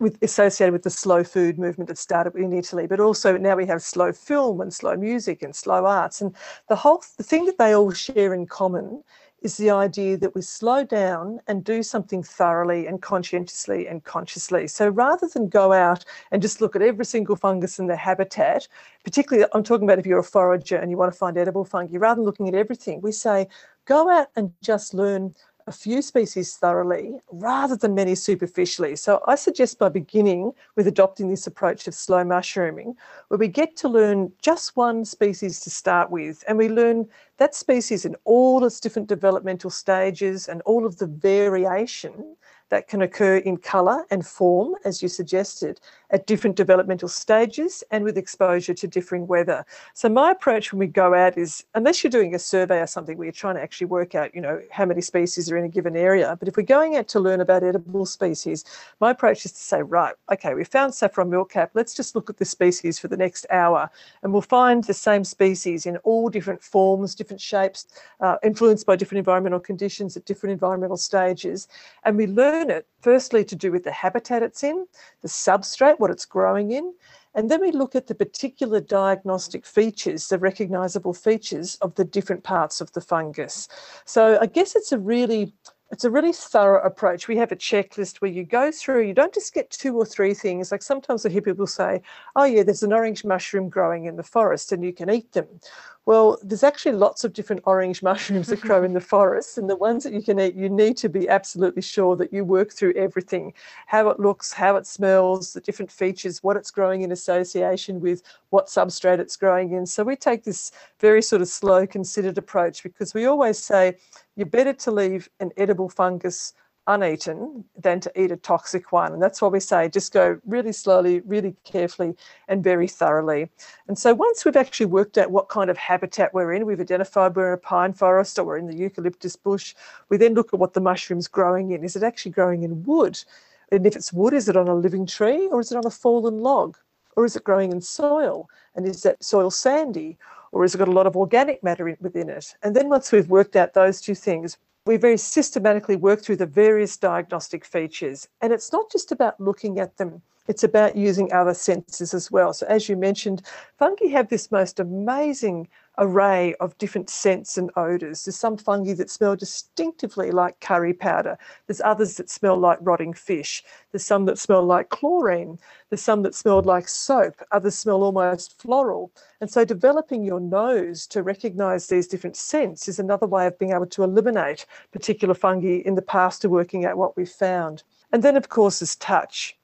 with, associated with the slow food movement that started in Italy, but also now we have slow film and slow music and slow arts. And the whole the thing that they all share in common is the idea that we slow down and do something thoroughly and conscientiously and consciously. So rather than go out and just look at every single fungus in the habitat, particularly I'm talking about if you're a forager and you want to find edible fungi, rather than looking at everything, we say go out and just learn a few species thoroughly rather than many superficially. So I suggest by beginning with adopting this approach of slow mushrooming, where we get to learn just one species to start with, and we learn that species in all its different developmental stages and all of the variation that can occur in colour and form, as you suggested, at different developmental stages and with exposure to differing weather. So my approach when we go out is, unless you're doing a survey or something where you're trying to actually work out, you know, how many species are in a given area, but if we're going out to learn about edible species, my approach is to say, right, okay, we found saffron milkcap, let's just look at the species for the next hour, and we'll find the same species in all different forms, different shapes, uh, influenced by different environmental conditions at different environmental stages, and we learn it firstly to do with the habitat it's in, the substrate, what it's growing in. And then we look at the particular diagnostic features, the recognisable features of the different parts of the fungus. So I guess it's a really it's a really thorough approach. We have a checklist where you go through, you don't just get two or three things. Like sometimes I hear people say, oh, yeah, there's an orange mushroom growing in the forest and you can eat them. Well, there's actually lots of different orange mushrooms that grow in the forest, and the ones that you can eat, you need to be absolutely sure that you work through everything how it looks, how it smells, the different features, what it's growing in association with, what substrate it's growing in. So we take this very sort of slow, considered approach because we always say you're better to leave an edible fungus uneaten than to eat a toxic one. And that's why we say just go really slowly, really carefully, and very thoroughly. And so once we've actually worked out what kind of habitat we're in, we've identified we're in a pine forest or we're in the eucalyptus bush, we then look at what the mushroom's growing in. Is it actually growing in wood? And if it's wood, is it on a living tree or is it on a fallen log? Or is it growing in soil? And is that soil sandy? Or has it got a lot of organic matter within it? And then once we've worked out those two things, we very systematically work through the various diagnostic features. And it's not just about looking at them, it's about using other senses as well. So, as you mentioned, fungi have this most amazing array of different scents and odours. There's some fungi that smell distinctively like curry powder. There's others that smell like rotting fish. There's some that smell like chlorine. There's some that smell like soap. Others smell almost floral. And so developing your nose to recognise these different scents is another way of being able to eliminate particular fungi in the past to working out what we've found. And then, of course, is touch.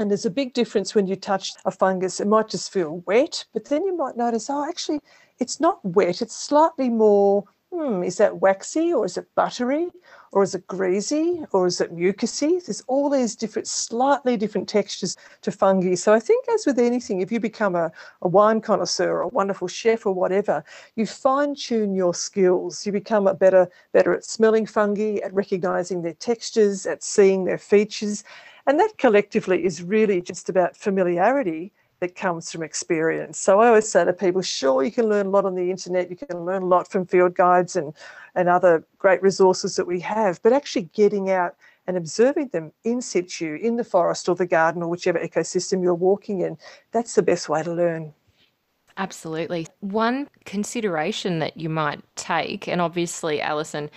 And there's a big difference when you touch a fungus. It might just feel wet, but then you might notice, oh, actually, it's not wet, it's slightly more, hmm, is that waxy or is it buttery or is it greasy or is it mucousy? There's all these different, slightly different textures to fungi. So I think, as with anything, if you become a, a wine connoisseur or a wonderful chef or whatever, you fine tune your skills. You become a better, better at smelling fungi, at recognizing their textures, at seeing their features. And that collectively is really just about familiarity that comes from experience. So I always say to people, sure, you can learn a lot on the internet, you can learn a lot from field guides and, and other great resources that we have, but actually getting out and observing them in situ, in the forest or the garden or whichever ecosystem you're walking in, that's the best way to learn. Absolutely. One consideration that you might take, and obviously, Alison,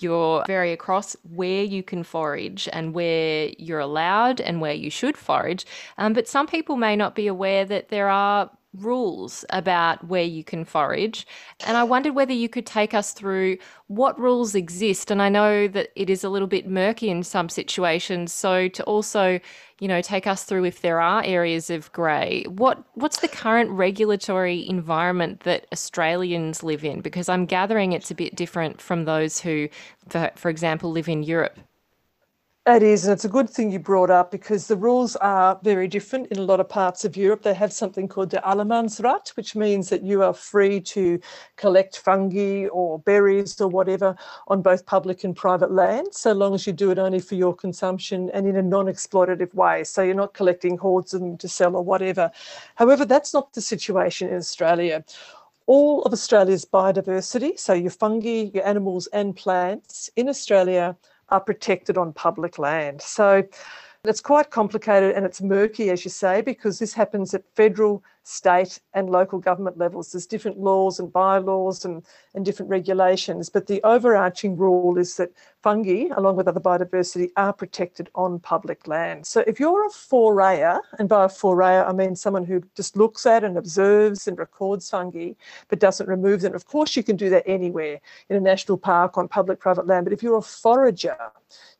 you're very across where you can forage and where you're allowed and where you should forage. Um, but some people may not be aware that there are rules about where you can forage. And I wondered whether you could take us through what rules exist. And I know that it is a little bit murky in some situations. So to also, you know, take us through if there are areas of grey. What what's the current regulatory environment that Australians live in? Because I'm gathering it's a bit different from those who, for, for example, live in Europe. It is, and it's a good thing you brought up because the rules are very different in a lot of parts of Europe. They have something called the Allemansrat, which means that you are free to collect fungi or berries or whatever on both public and private land, so long as you do it only for your consumption and in a non exploitative way. So you're not collecting hordes of them to sell or whatever. However, that's not the situation in Australia all of Australia's biodiversity, so your fungi, your animals, and plants in Australia are protected on public land. So It's quite complicated and it's murky, as you say, because this happens at federal, state, and local government levels. There's different laws and bylaws and, and different regulations, but the overarching rule is that fungi, along with other biodiversity, are protected on public land. So if you're a forayer, and by a forayer I mean someone who just looks at and observes and records fungi but doesn't remove them, of course you can do that anywhere in a national park on public private land. But if you're a forager,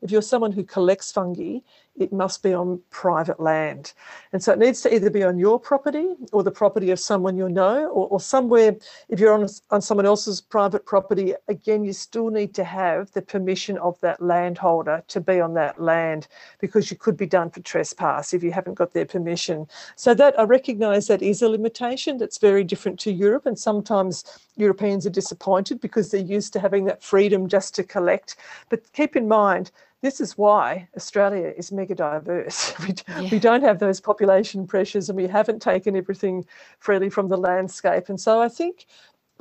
if you're someone who collects fungi, it must be on private land. And so it needs to either be on your property or the property of someone you know, or, or somewhere, if you're on, on someone else's private property, again, you still need to have the permission of that landholder to be on that land because you could be done for trespass if you haven't got their permission. So that I recognise that is a limitation that's very different to Europe. And sometimes Europeans are disappointed because they're used to having that freedom just to collect. But keep in mind, this is why Australia is mega diverse. We, yeah. we don't have those population pressures and we haven't taken everything freely from the landscape. And so I think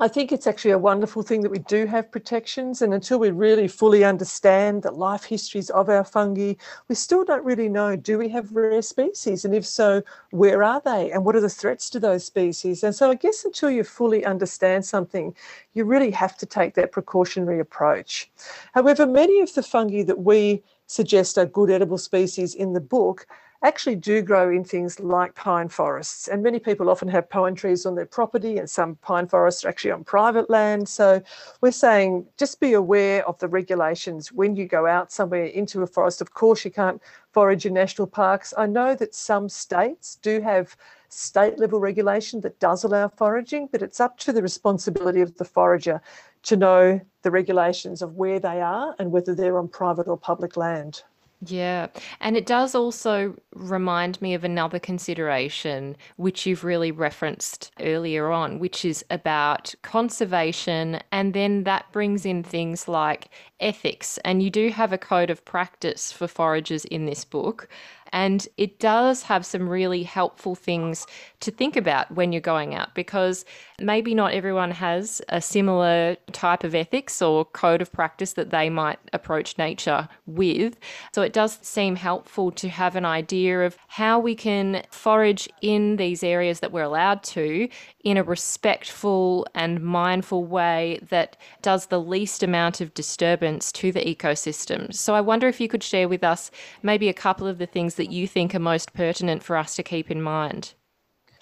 I think it's actually a wonderful thing that we do have protections. And until we really fully understand the life histories of our fungi, we still don't really know do we have rare species? And if so, where are they? And what are the threats to those species? And so I guess until you fully understand something, you really have to take that precautionary approach. However, many of the fungi that we suggest are good edible species in the book actually do grow in things like pine forests. And many people often have pine trees on their property, and some pine forests are actually on private land. So we're saying just be aware of the regulations when you go out somewhere into a forest. Of course, you can't forage in national parks. I know that some states do have state level regulation that does allow foraging, but it's up to the responsibility of the forager to know the regulations of where they are and whether they're on private or public land. Yeah. And it does also remind me of another consideration, which you've really referenced earlier on, which is about conservation. And then that brings in things like ethics. And you do have a code of practice for foragers in this book. And it does have some really helpful things to think about when you're going out because maybe not everyone has a similar type of ethics or code of practice that they might approach nature with. So it does seem helpful to have an idea of how we can forage in these areas that we're allowed to in a respectful and mindful way that does the least amount of disturbance to the ecosystem. So I wonder if you could share with us maybe a couple of the things that you think are most pertinent for us to keep in mind.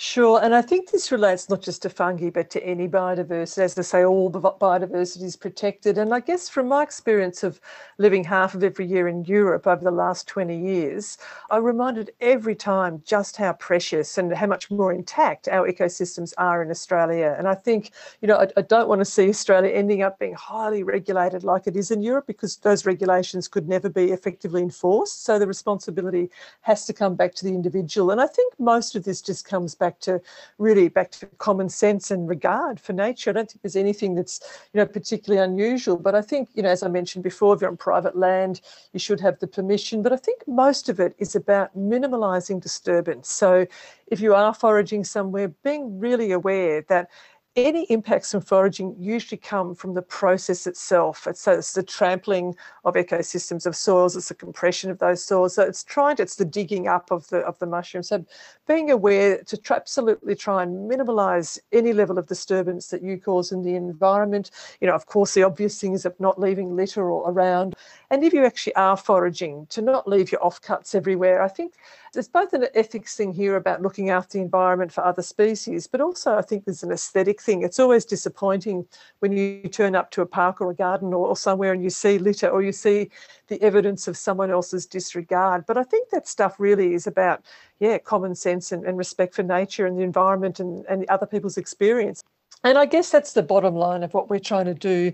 Sure, and I think this relates not just to fungi but to any biodiversity. As I say, all biodiversity is protected. And I guess from my experience of living half of every year in Europe over the last 20 years, I'm reminded every time just how precious and how much more intact our ecosystems are in Australia. And I think, you know, I, I don't want to see Australia ending up being highly regulated like it is in Europe because those regulations could never be effectively enforced. So the responsibility has to come back to the individual. And I think most of this just comes back back to really back to common sense and regard for nature. I don't think there's anything that's you know particularly unusual. But I think you know, as I mentioned before, if you're on private land, you should have the permission. But I think most of it is about minimalising disturbance. So if you are foraging somewhere, being really aware that any impacts from foraging usually come from the process itself. It's, so it's the trampling of ecosystems of soils, it's the compression of those soils. So it's trying it's the digging up of the of the mushroom. So being aware to try, absolutely try and minimise any level of disturbance that you cause in the environment. You know, of course, the obvious things of not leaving litter or around. And if you actually are foraging, to not leave your offcuts everywhere. I think there's both an ethics thing here about looking after the environment for other species, but also I think there's an aesthetic thing. It's always disappointing when you turn up to a park or a garden or, or somewhere and you see litter or you see the evidence of someone else's disregard. But I think that stuff really is about, yeah, common sense and, and respect for nature and the environment and, and other people's experience. And I guess that's the bottom line of what we're trying to do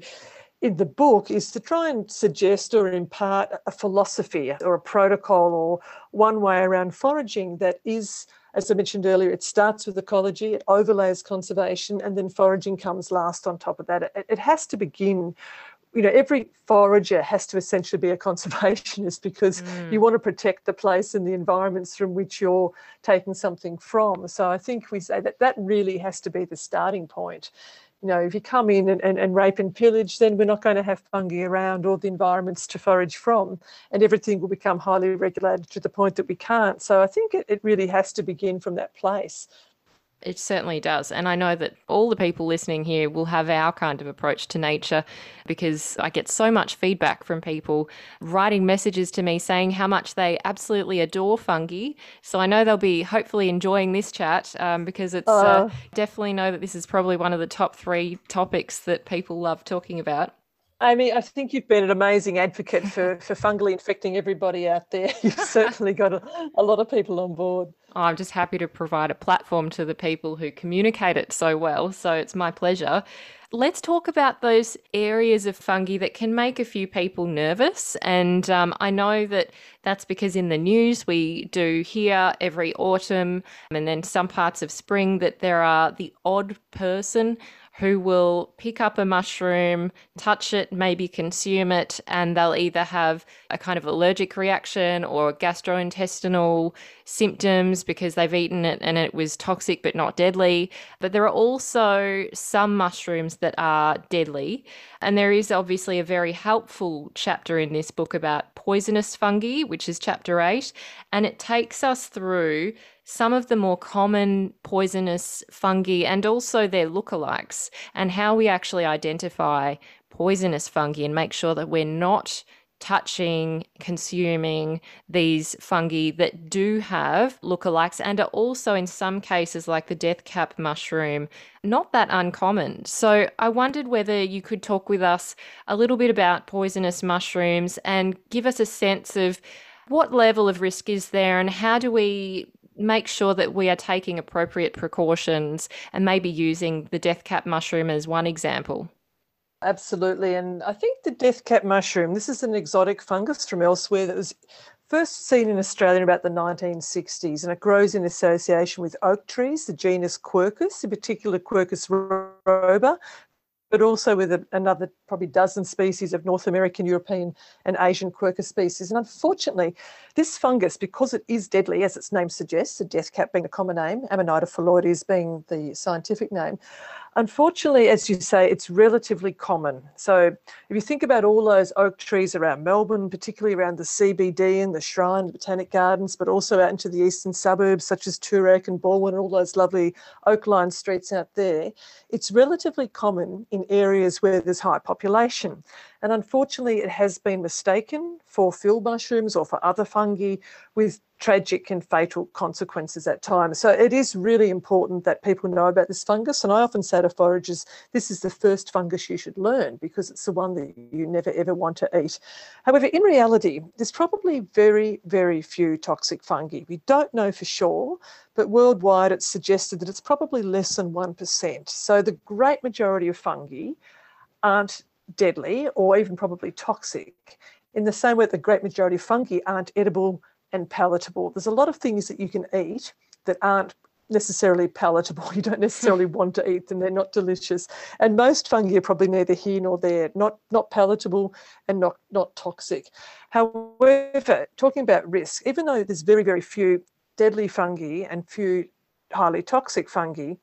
in the book is to try and suggest or impart a philosophy or a protocol or one way around foraging that is, as I mentioned earlier, it starts with ecology, it overlays conservation, and then foraging comes last on top of that. It, it has to begin. You know, every forager has to essentially be a conservationist because mm. you want to protect the place and the environments from which you're taking something from. So I think we say that that really has to be the starting point. You know, if you come in and, and, and rape and pillage, then we're not going to have fungi around or the environments to forage from, and everything will become highly regulated to the point that we can't. So I think it, it really has to begin from that place. It certainly does. And I know that all the people listening here will have our kind of approach to nature because I get so much feedback from people writing messages to me saying how much they absolutely adore fungi. So I know they'll be hopefully enjoying this chat um, because it's uh, definitely know that this is probably one of the top three topics that people love talking about. Amy, I think you've been an amazing advocate for, for fungally infecting everybody out there. You've certainly got a, a lot of people on board. I'm just happy to provide a platform to the people who communicate it so well. So it's my pleasure. Let's talk about those areas of fungi that can make a few people nervous. And um, I know that that's because in the news we do hear every autumn and then some parts of spring that there are the odd person who will pick up a mushroom, touch it, maybe consume it, and they'll either have a kind of allergic reaction or gastrointestinal symptoms because they've eaten it and it was toxic but not deadly. But there are also some mushrooms that are deadly. And there is obviously a very helpful chapter in this book about poisonous fungi, which is chapter eight. And it takes us through some of the more common poisonous fungi and also their lookalikes, and how we actually identify poisonous fungi and make sure that we're not touching, consuming these fungi that do have lookalikes and are also, in some cases, like the death cap mushroom, not that uncommon. So, I wondered whether you could talk with us a little bit about poisonous mushrooms and give us a sense of what level of risk is there and how do we make sure that we are taking appropriate precautions and maybe using the death cap mushroom as one example. Absolutely. And I think the death cap mushroom, this is an exotic fungus from elsewhere that was first seen in Australia in about the 1960s, and it grows in association with oak trees, the genus Quercus, in particular Quercus robur, but also with a, another probably dozen species of North American, European, and Asian Quercus species. And unfortunately, this fungus, because it is deadly, as its name suggests, the death cap being a common name, Amanita phalloides being the scientific name, Unfortunately, as you say, it's relatively common. So if you think about all those oak trees around Melbourne, particularly around the CBD and the Shrine, the Botanic Gardens, but also out into the eastern suburbs such as Toorak and Balwyn and all those lovely oak-lined streets out there, it's relatively common in areas where there's high population. And unfortunately, it has been mistaken for field mushrooms or for other fungi with tragic and fatal consequences at times. So it is really important that people know about this fungus. And I often say to foragers, this is the first fungus you should learn because it's the one that you never ever want to eat. However, in reality, there's probably very, very few toxic fungi. We don't know for sure, but worldwide it's suggested that it's probably less than 1%. So the great majority of fungi aren't deadly or even probably toxic in the same way that the great majority of fungi aren't edible and palatable. There's a lot of things that you can eat that aren't necessarily palatable. You don't necessarily want to eat them. They're not delicious. And most fungi are probably neither here nor there, not, not palatable and not, not toxic. However, talking about risk, even though there's very, very few deadly fungi and few highly toxic fungi,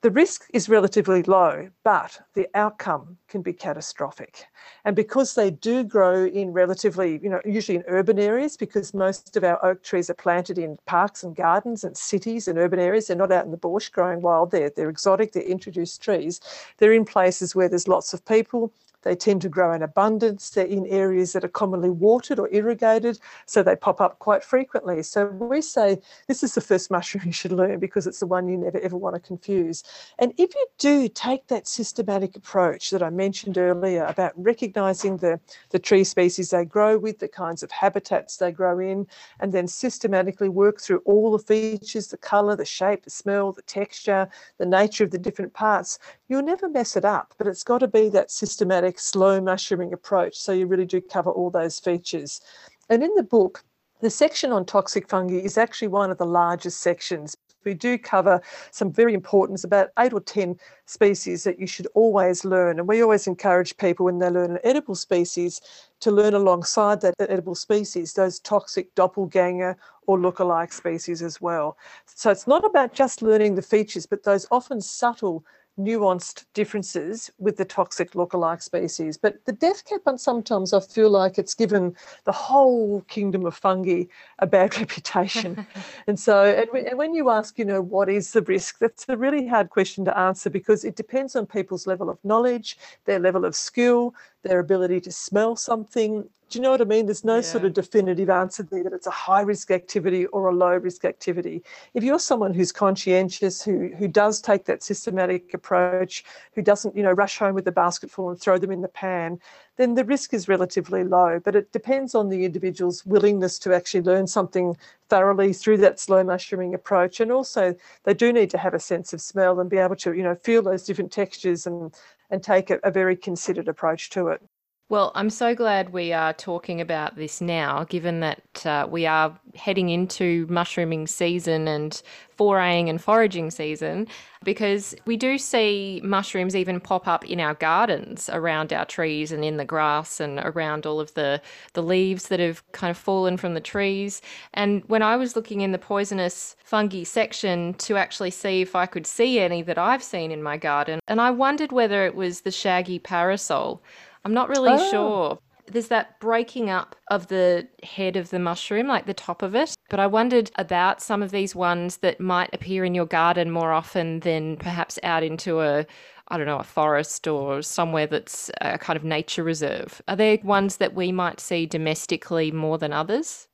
the risk is relatively low, but the outcome can be catastrophic. And because they do grow in relatively, you know, usually in urban areas, because most of our oak trees are planted in parks and gardens and cities and urban areas, they're not out in the bush growing wild. They're, they're exotic, they're introduced trees. They're in places where there's lots of people, they tend to grow in abundance. They're in areas that are commonly watered or irrigated, so they pop up quite frequently. So we say this is the first mushroom you should learn because it's the one you never ever want to confuse. And if you do take that systematic approach that I mentioned earlier about recognizing the, the tree species they grow with, the kinds of habitats they grow in, and then systematically work through all the features, the color, the shape, the smell, the texture, the nature of the different parts, you'll never mess it up. But it's got to be that systematic slow mushrooming approach. So you really do cover all those features. And in the book, the section on toxic fungi is actually one of the largest sections. We do cover some very important, about eight or 10 species that you should always learn. And we always encourage people when they learn an edible species to learn alongside that edible species, those toxic doppelganger or lookalike species as well. So it's not about just learning the features, but those often subtle nuanced differences with the toxic lookalike species. But the death cap and sometimes I feel like it's given the whole kingdom of fungi a bad reputation. and so, and when you ask, you know, what is the risk, that's a really hard question to answer because it depends on people's level of knowledge, their level of skill, their ability to smell something, do you know what I mean? There's no yeah. sort of definitive answer there that it's a high risk activity or a low risk activity. If you're someone who's conscientious, who who does take that systematic approach, who doesn't, you know, rush home with the basketful and throw them in the pan, then the risk is relatively low. But it depends on the individual's willingness to actually learn something thoroughly through that slow mushrooming approach. And also they do need to have a sense of smell and be able to, you know, feel those different textures and and take a, a very considered approach to it. Well, I'm so glad we are talking about this now, given that uh, we are heading into mushrooming season and foraying and foraging season, because we do see mushrooms even pop up in our gardens around our trees and in the grass and around all of the, the leaves that have kind of fallen from the trees. And when I was looking in the poisonous fungi section to actually see if I could see any that I've seen in my garden, and I wondered whether it was the shaggy parasol I'm not really oh. sure. There's that breaking up of the head of the mushroom, like the top of it. But I wondered about some of these ones that might appear in your garden more often than perhaps out into a, I don't know, a forest or somewhere that's a kind of nature reserve. Are there ones that we might see domestically more than others?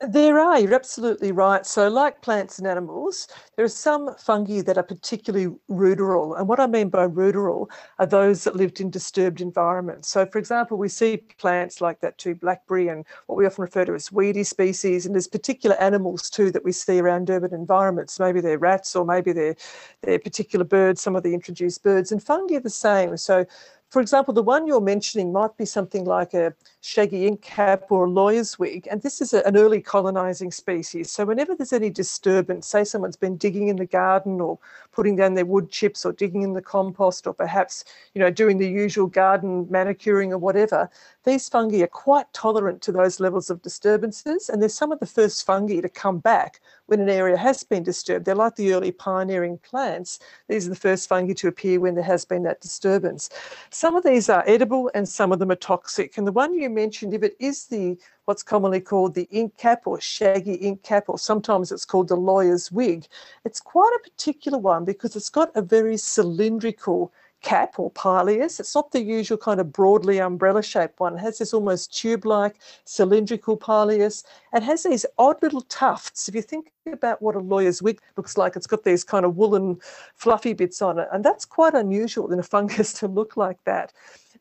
There are, you're absolutely right. So, like plants and animals, there are some fungi that are particularly ruderal. And what I mean by ruderal are those that lived in disturbed environments. So, for example, we see plants like that too, blackberry and what we often refer to as weedy species. And there's particular animals too that we see around urban environments. Maybe they're rats or maybe they're, they're particular birds, some of the introduced birds. And fungi are the same. So, for example, the one you're mentioning might be something like a shaggy ink cap or a lawyer's wig, and this is a, an early colonising species. So whenever there's any disturbance, say someone's been digging in the garden or putting down their wood chips or digging in the compost or perhaps, you know, doing the usual garden manicuring or whatever, these fungi are quite tolerant to those levels of disturbances, and they're some of the first fungi to come back when an area has been disturbed. They're like the early pioneering plants. These are the first fungi to appear when there has been that disturbance. Some of these are edible and some of them are toxic. And the one you mentioned, if it is the what's commonly called the ink cap or shaggy ink cap, or sometimes it's called the lawyer's wig, it's quite a particular one because it's got a very cylindrical cap or pileus. It's not the usual kind of broadly umbrella shaped one. It has this almost tube like cylindrical pileus and has these odd little tufts. If you think about what a lawyer's wig looks like, it's got these kind of woolen fluffy bits on it. And that's quite unusual in a fungus to look like that.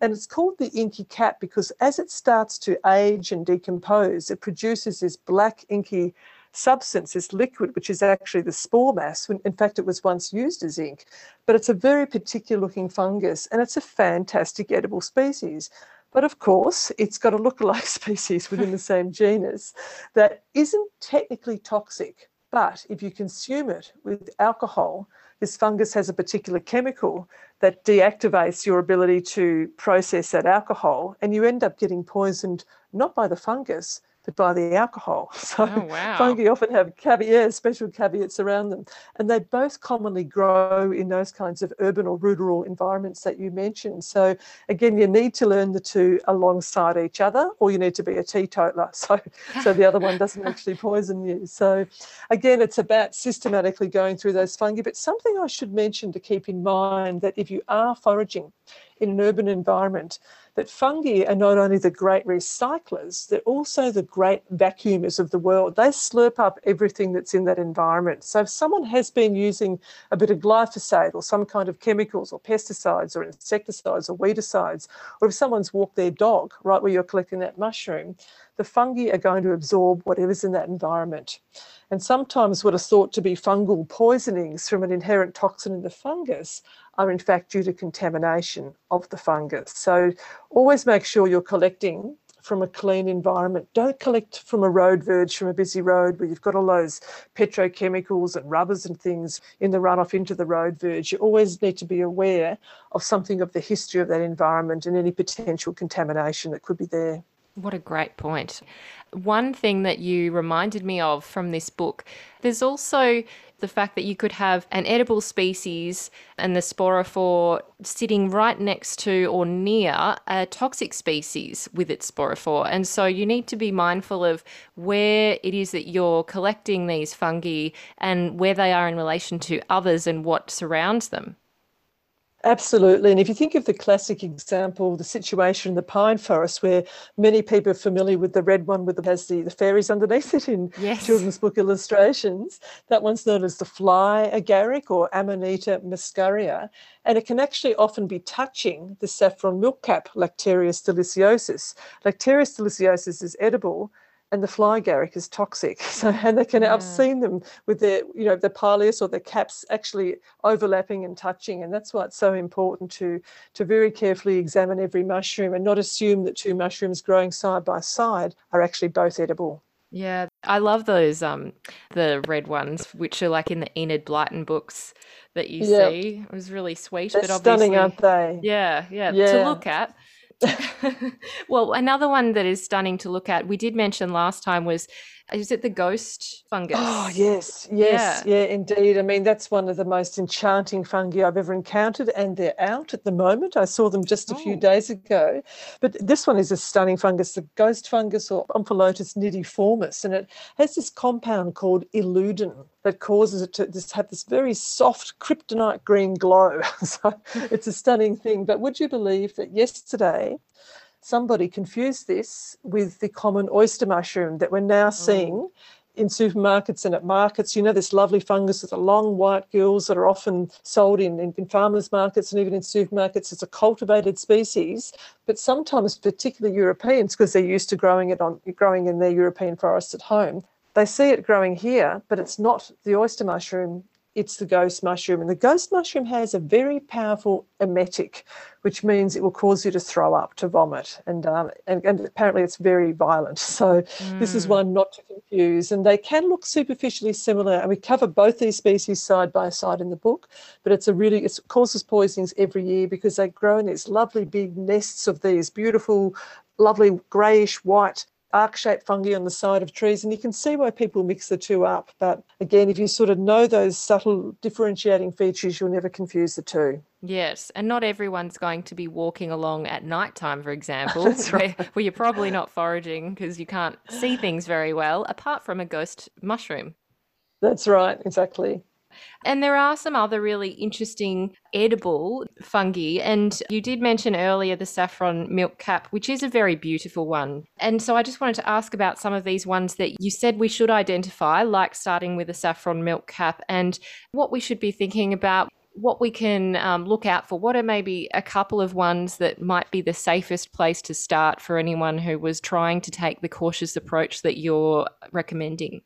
And it's called the inky cap because as it starts to age and decompose, it produces this black inky substance, this liquid, which is actually the spore mass. In fact, it was once used as ink, but it's a very particular looking fungus and it's a fantastic edible species. But of course, it's got a lookalike species within the same genus that isn't technically toxic. But if you consume it with alcohol, this fungus has a particular chemical that deactivates your ability to process that alcohol, and you end up getting poisoned not by the fungus, but by the alcohol. So oh, wow. fungi often have caveats, special caveats around them. And they both commonly grow in those kinds of urban or rural environments that you mentioned. So again, you need to learn the two alongside each other, or you need to be a teetotaler. So, so the other one doesn't actually poison you. So again, it's about systematically going through those fungi. But something I should mention to keep in mind that if you are foraging in an urban environment, that fungi are not only the great recyclers, they're also the great vacuumers of the world. They slurp up everything that's in that environment. So if someone has been using a bit of glyphosate or some kind of chemicals or pesticides or insecticides or weedicides, or if someone's walked their dog right where you're collecting that mushroom, the fungi are going to absorb whatever's in that environment. And sometimes what are thought to be fungal poisonings from an inherent toxin in the fungus are in fact due to contamination of the fungus. So always make sure you're collecting from a clean environment. Don't collect from a road verge, from a busy road where you've got all those petrochemicals and rubbers and things in the runoff into the road verge. You always need to be aware of something of the history of that environment and any potential contamination that could be there. What a great point. One thing that you reminded me of from this book, there's also the fact that you could have an edible species and the sporophore sitting right next to or near a toxic species with its sporophore. And so you need to be mindful of where it is that you're collecting these fungi and where they are in relation to others and what surrounds them. Absolutely. And if you think of the classic example, the situation in the pine forest, where many people are familiar with the red one with the, has the, the fairies underneath it in yes. children's book illustrations, that one's known as the fly agaric or Amanita muscaria. And it can actually often be touching the saffron milkcap, Lactarius deliciosus. Lactarius deliciosus is edible, and the fly agaric is toxic. So, and they can, yeah. I've seen them with their, you know, the pileus or the caps actually overlapping and touching. And that's why it's so important to, to very carefully examine every mushroom and not assume that two mushrooms growing side by side are actually both edible. Yeah, I love those um the red ones, which are like in the Enid Blyton books that you yep. see. It was really sweet, They're but stunning, aren't they? Yeah, yeah, yeah, to look at. well, another one that is stunning to look at, we did mention last time, was is it the ghost fungus? Oh, yes, yes, yeah. yeah, indeed. I mean, that's one of the most enchanting fungi I've ever encountered, and they're out at the moment. I saw them just a oh. few days ago. But this one is a stunning fungus, the ghost fungus or Omphalotus nidiformis, and it has this compound called illudin that causes it to just have this very soft kryptonite green glow. so it's a stunning thing. But would you believe that yesterday somebody confused this with the common oyster mushroom that we're now mm. seeing in supermarkets and at markets. You know, this lovely fungus with the long white gills that are often sold in, in, in farmers' markets and even in supermarkets. It's a cultivated species, but sometimes, particularly Europeans, because they're used to growing it on growing in their European forests at home, they see it growing here, but it's not the oyster mushroom it's the ghost mushroom. And the ghost mushroom has a very powerful emetic, which means it will cause you to throw up, to vomit. And, um, and, and, apparently it's very violent. So mm. this is hmm. one not to confuse. And they can look superficially similar. And we cover both these species side by side in the book, but it's a really, it causes poisonings every year because they grow in these lovely big nests of these beautiful, lovely greyish white arc-shaped fungi on the side of trees and you can see why people mix the two up. But again if you sort of know those subtle differentiating features you'll never confuse the two. Yes and not everyone's going to be walking along at night time for example right. where, where you're probably not foraging because you can't see things very well apart from a ghost mushroom. That's right exactly and there are some other really interesting edible fungi. And you did mention earlier the saffron milk cap, which is a very beautiful one. And so I just wanted to ask about some of these ones that you said we should identify, like starting with the saffron milk cap, and what we should be thinking about what we can um, look out for. What are maybe a couple of ones that might be the safest place to start for anyone who was trying to take the cautious approach that you're recommending?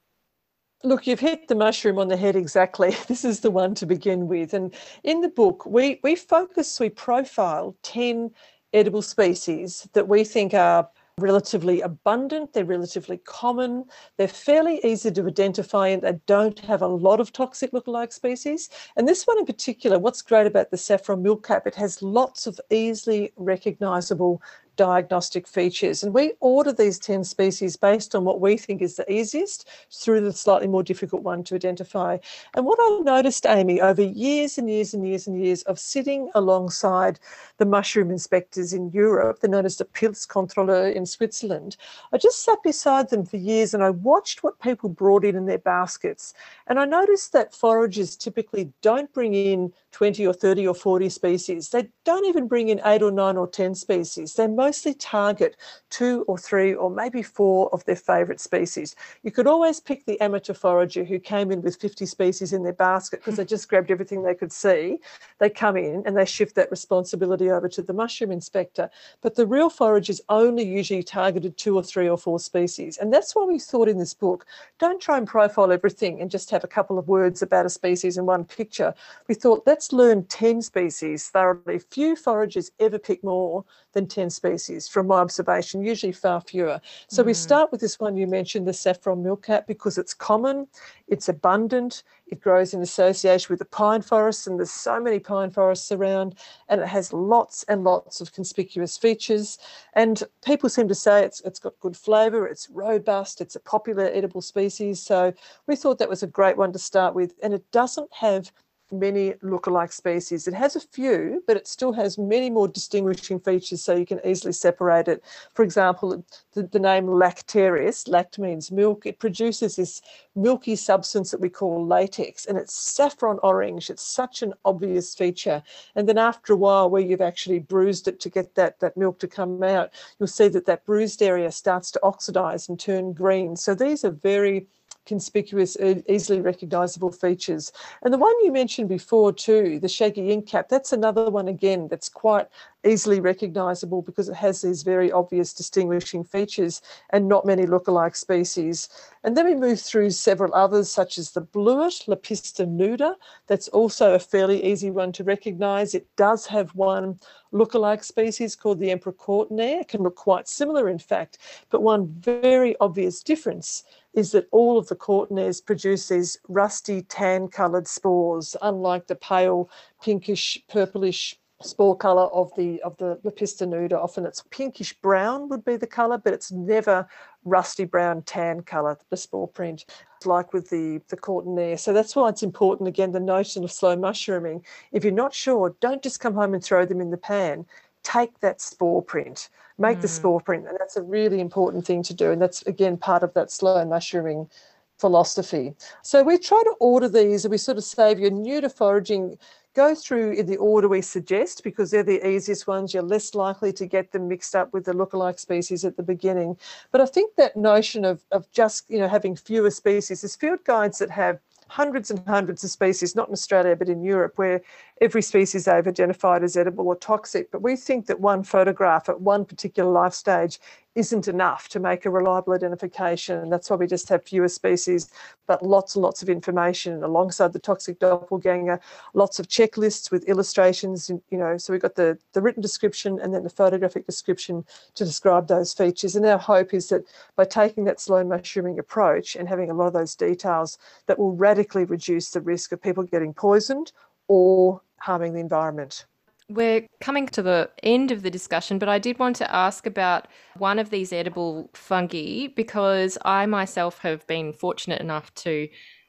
Look, you've hit the mushroom on the head exactly. This is the one to begin with. And in the book, we, we focus, we profile 10 edible species that we think are relatively abundant, they're relatively common, they're fairly easy to identify, and they don't have a lot of toxic lookalike species. And this one in particular, what's great about the saffron milkcap, it has lots of easily recognizable diagnostic features. And we order these 10 species based on what we think is the easiest through the slightly more difficult one to identify. And what I noticed, Amy, over years and years and years and years of sitting alongside the mushroom inspectors in Europe, they're known as the Pilzkontrolleur in Switzerland, I just sat beside them for years and I watched what people brought in in their baskets. And I noticed that foragers typically don't bring in 20 or 30 or 40 species. They don't even bring in eight or nine or 10 species. They mostly target two or three or maybe four of their favourite species. You could always pick the amateur forager who came in with 50 species in their basket because they just grabbed everything they could see. They come in and they shift that responsibility over to the mushroom inspector. But the real foragers only usually targeted two or three or four species. And that's why we thought in this book, don't try and profile everything and just have a couple of words about a species in one picture. We thought, let's learn 10 species thoroughly. Few foragers ever pick more than 10 species from my observation, usually far fewer. So mm. we start with this one you mentioned, the saffron milkcap, because it's common, it's abundant, it grows in association with the pine forests, and there's so many pine forests around, and it has lots and lots of conspicuous features. And people seem to say it's, it's got good flavour, it's robust, it's a popular edible species. So we thought that was a great one to start with, and it doesn't have many lookalike species. It has a few, but it still has many more distinguishing features so you can easily separate it. For example, the, the name lactarius, lact means milk, it produces this milky substance that we call latex and it's saffron orange. It's such an obvious feature. And then after a while where you've actually bruised it to get that, that milk to come out, you'll see that that bruised area starts to oxidize and turn green. So these are very conspicuous, easily recognizable features. And the one you mentioned before too, the shaggy ink cap, that's another one again that's quite easily recognizable because it has these very obvious distinguishing features and not many lookalike species. And then we move through several others, such as the blewit, Lepista nuda. That's also a fairly easy one to recognize. It does have one lookalike species called the emperor cortinar. It can look quite similar, in fact, but one very obvious difference is that all of the cortinars produce these rusty tan coloured spores, unlike the pale pinkish, purplish spore color of the of the Lepista nuda. Often it's pinkish brown would be the color, but it's never rusty brown tan color, the spore print, like with the, the cortinar. So that's why it's important, again, the notion of slow mushrooming. If you're not sure, don't just come home and throw them in the pan. Take that spore print, make mm. the spore print, and that's a really important thing to do. And that's again part of that slow and mushrooming philosophy. So we try to order these and we sort of save you new to foraging go through in the order we suggest because they're the easiest ones. You're less likely to get them mixed up with the lookalike species at the beginning. But I think that notion of, of just you know having fewer species, there's field guides that have hundreds and hundreds of species, not in Australia, but in Europe, where every species they've identified as edible or toxic. But we think that one photograph at one particular life stage isn't enough to make a reliable identification. And that's why we just have fewer species, but lots and lots of information alongside the toxic doppelganger, lots of checklists with illustrations, you know, so we've got the, the written description and then the photographic description to describe those features. And our hope is that by taking that slow mushrooming approach and having a lot of those details, that will radically reduce the risk of people getting poisoned or harming the environment. We're coming to the end of the discussion, but I did want to ask about one of these edible fungi because I myself have been fortunate enough to,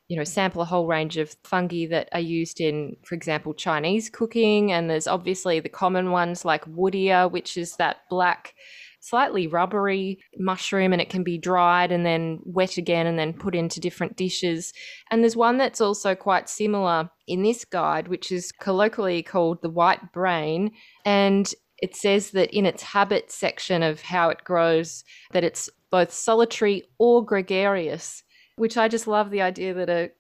you know, sample a whole range of fungi that are used in, for example, Chinese cooking. And there's obviously the common ones like wood ear, which is that black slightly rubbery mushroom and it can be dried and then wet again and then put into different dishes. And there's one that's also quite similar in this guide, which is colloquially called the white brain. And it says that in its habit section of how it grows, that it's both solitary or gregarious, which I just love the idea that a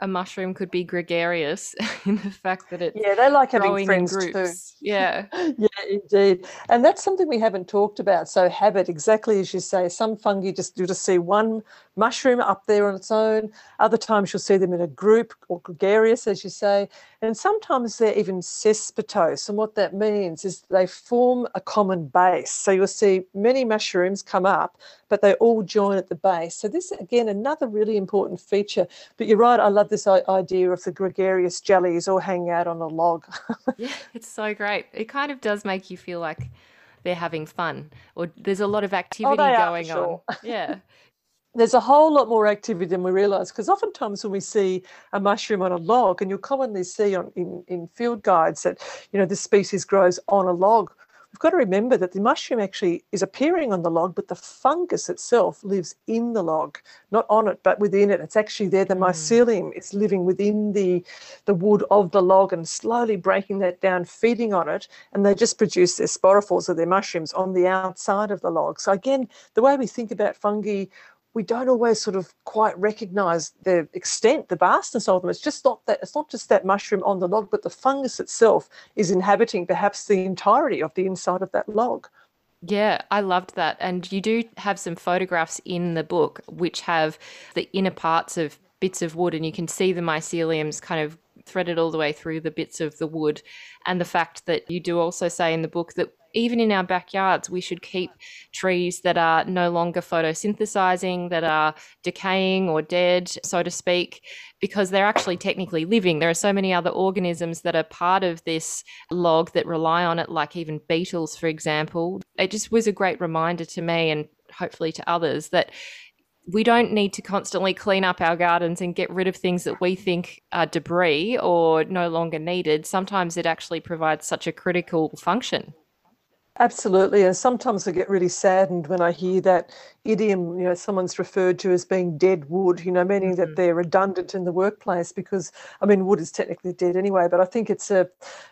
a mushroom could be gregarious in the fact that it's yeah they like having friends too. yeah. Yeah indeed. And that's something we haven't talked about. So habit exactly as you say some fungi just you just see one mushroom up there on its own other times you'll see them in a group or gregarious as you say and sometimes they're even cespitose and what that means is they form a common base so you'll see many mushrooms come up but they all join at the base so this again another really important feature but you're right i love love this idea of the gregarious jellies all hanging out on a log. yeah, it's so great. It kind of does make you feel like they're having fun or there's a lot of oh, activity oh, going sure. on. Yeah. there's a whole lot more activity than we realize because oftentimes when we see a mushroom on a log and you'll commonly see on in, in field guides that you know this species grows on a log we've got to remember that the mushroom actually is appearing on the log, but the fungus itself lives in the log, not on it, but within it. It's actually there. The mm. mycelium is living within the, the wood of the log and slowly breaking that down, feeding on it, and they just produce their sporophores or their mushrooms on the outside of the log. So again, the way we think about fungi we don't always sort of quite recognize the extent, the vastness of them. It's just not that it's not just that mushroom on the log, but the fungus itself is inhabiting perhaps the entirety of the inside of that log. Yeah, I loved that. And you do have some photographs in the book which have the inner parts of bits of wood and you can see the myceliums kind of threaded all the way through the bits of the wood. And the fact that you do also say in the book that even in our backyards, we should keep trees that are no longer photosynthesizing, that are decaying or dead, so to speak, because they're actually technically living. There are so many other organisms that are part of this log that rely on it, like even beetles, for example. It just was a great reminder to me and hopefully to others that we don't need to constantly clean up our gardens and get rid of things that we think are debris or no longer needed. Sometimes it actually provides such a critical function. Absolutely. And sometimes I get really saddened when I hear that idiom, you know, someone's referred to as being dead wood, you know, meaning mm-hmm. that they're redundant in the workplace because I mean wood is technically dead anyway, but I think it's a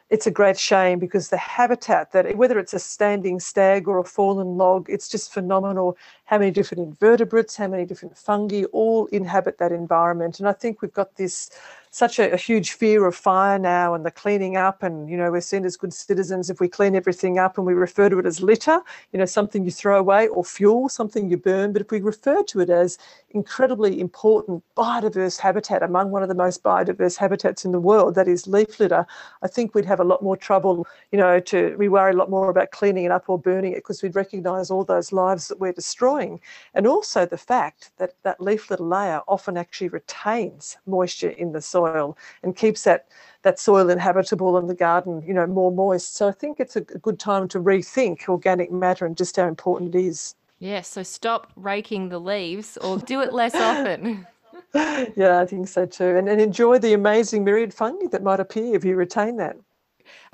it's a great shame because the habitat that whether it's a standing stag or a fallen log, it's just phenomenal how many different invertebrates, how many different fungi all inhabit that environment. And I think we've got this such a, a, huge fear of fire now and the cleaning up and you know we're seen as good citizens if we clean everything up and we refer to it as litter you know something you throw away or fuel something you burn. But if we refer to it as incredibly important biodiverse habitat among one of the most biodiverse habitats in the world that is leaf litter i think we'd have a lot more trouble you know to we worry a lot more about cleaning it up or burning it because we'd recognize all those lives that we're destroying. And also the fact that that leaf litter layer often actually retains moisture in the soil soil and keeps that that soil inhabitable and the garden, you know, more moist. So I think it's a good time to rethink organic matter and just how important it is. Yes, so stop raking the leaves or do it less often. yeah, I think so too. And, and enjoy the amazing myriad fungi that might appear if you retain that.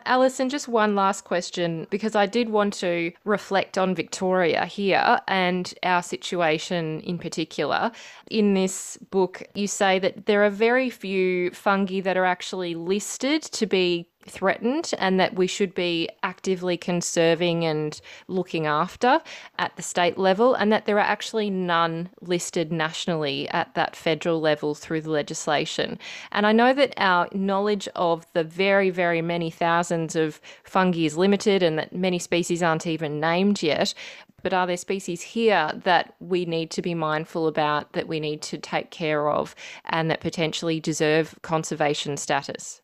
Alison, just one last question because I did want to reflect on Victoria here and our situation in particular. In this book, you say that there are very few fungi that are actually listed to be threatened and that we should be actively conserving and looking after at the state level, and that there are actually none listed nationally at that federal level through the legislation. And I know that our knowledge of the very, very many thousands of fungi is limited and that many species aren't even named yet. But are there species here that we need to be mindful about, that we need to take care of, and that potentially deserve conservation status?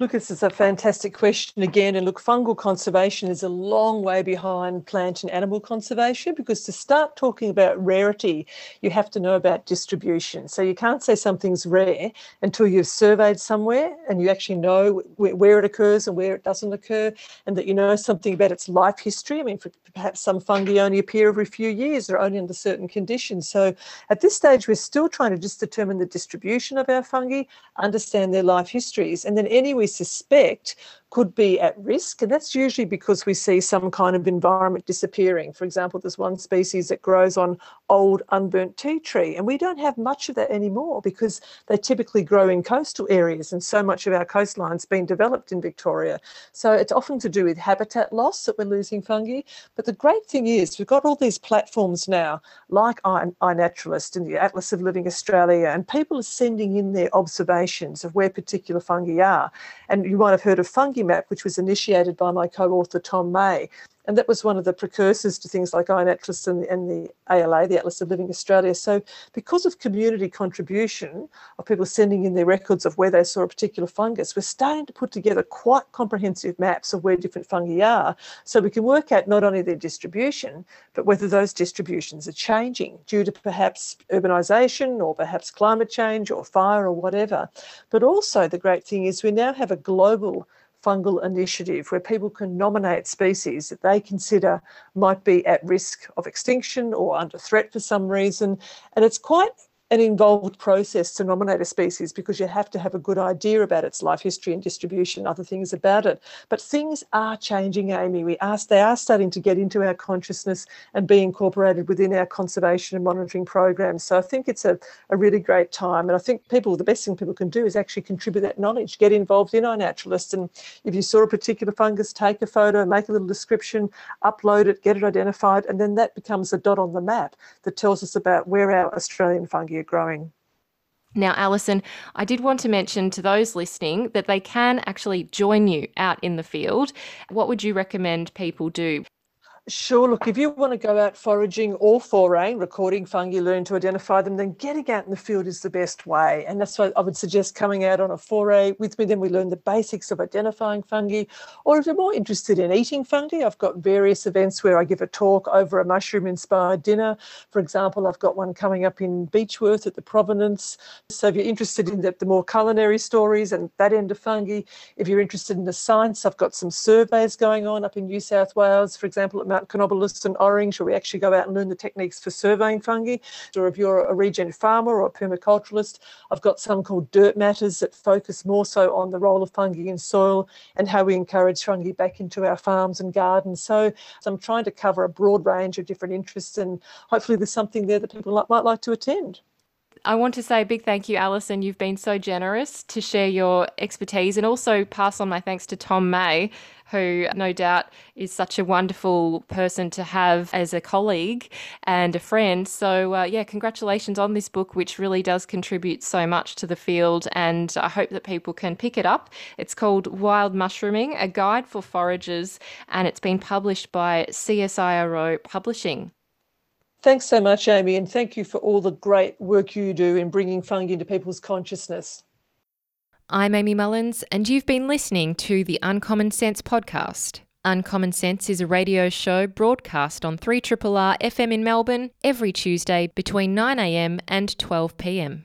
Look, this is a fantastic question again. And look, fungal conservation is a long way behind plant and animal conservation because to start talking about rarity, you have to know about distribution. So you can't say something's rare until you've surveyed somewhere and you actually know where it occurs and where it doesn't occur, and that you know something about its life history. I mean, perhaps some fungi only appear every few years or only under certain conditions. So at this stage, we're still trying to just determine the distribution of our fungi, understand their life histories, and then any we suspect could be at risk. And that's usually because we see some kind of environment disappearing. For example, there's one species that grows on old unburnt tea tree, and we don't have much of that anymore because they typically grow in coastal areas, and so much of our coastline's been developed in Victoria. So it's often to do with habitat loss that we're losing fungi. But the great thing is we've got all these platforms now, like iNaturalist and the Atlas of Living Australia, and people are sending in their observations of where particular fungi are. And you might have heard of Fungimap, which was initiated by my co author Tom May. And that was one of the precursors to things like iNaturalist and, and the ALA, the Atlas of Living Australia. So, because of community contribution of people sending in their records of where they saw a particular fungus, we're starting to put together quite comprehensive maps of where different fungi are. So, we can work out not only their distribution, but whether those distributions are changing due to perhaps urbanisation or perhaps climate change or fire or whatever. But also, the great thing is we now have a global fungal initiative where people can nominate species that they consider might be at risk of extinction or under threat for some reason. And it's quite an involved process to nominate a species because you have to have a good idea about its life history and distribution, other things about it. But things are changing, Amy. We are, they are starting to get into our consciousness and be incorporated within our conservation and monitoring programs. So I think it's a, a really great time. And I think people, the best thing people can do is actually contribute that knowledge, get involved in iNaturalist. And if you saw a particular fungus, take a photo, make a little description, upload it, get it identified, and then that becomes a dot on the map that tells us about where our Australian fungi are growing. Now, Alison, I did want to mention to those listening that they can actually join you out in the field. What would you recommend people do? Sure. Look, if you want to go out foraging or foraying, eh, recording fungi, learn to identify them, then getting out in the field is the best way. And that's why I would suggest coming out on a foray with me. Then we learn the basics of identifying fungi. Or if you're more interested in eating fungi, I've got various events where I give a talk over a mushroom inspired dinner. For example, I've got one coming up in Beechworth at the Provenance. So if you're interested in the, the more culinary stories and that end of fungi, if you're interested in the science, I've got some surveys going on up in New South Wales, for example, at Mount Canobolas and Orange, where we actually go out and learn the techniques for surveying fungi. Or if you're a regen farmer or a permaculturalist, I've got some called Dirt Matters that focus more so on the role of fungi in soil and how we encourage fungi back into our farms and gardens. So, so I'm trying to cover a broad range of different interests, and hopefully there's something there that people might like to attend. I want to say a big thank you, Alison. You've been so generous to share your expertise and also pass on my thanks to Tom May, who no doubt is such a wonderful person to have as a colleague and a friend. So, uh, yeah, congratulations on this book, which really does contribute so much to the field. And I hope that people can pick it up. It's called Wild Mushrooming, a guide for foragers, and it's been published by CSIRO Publishing. Thanks so much, Amy, and thank you for all the great work you do in bringing fungi into people's consciousness. I'm Amy Mullins, and you've been listening to the Uncommon Sense podcast. Uncommon Sense is a radio show broadcast on 3RRR FM in Melbourne every Tuesday between 9am and 12pm.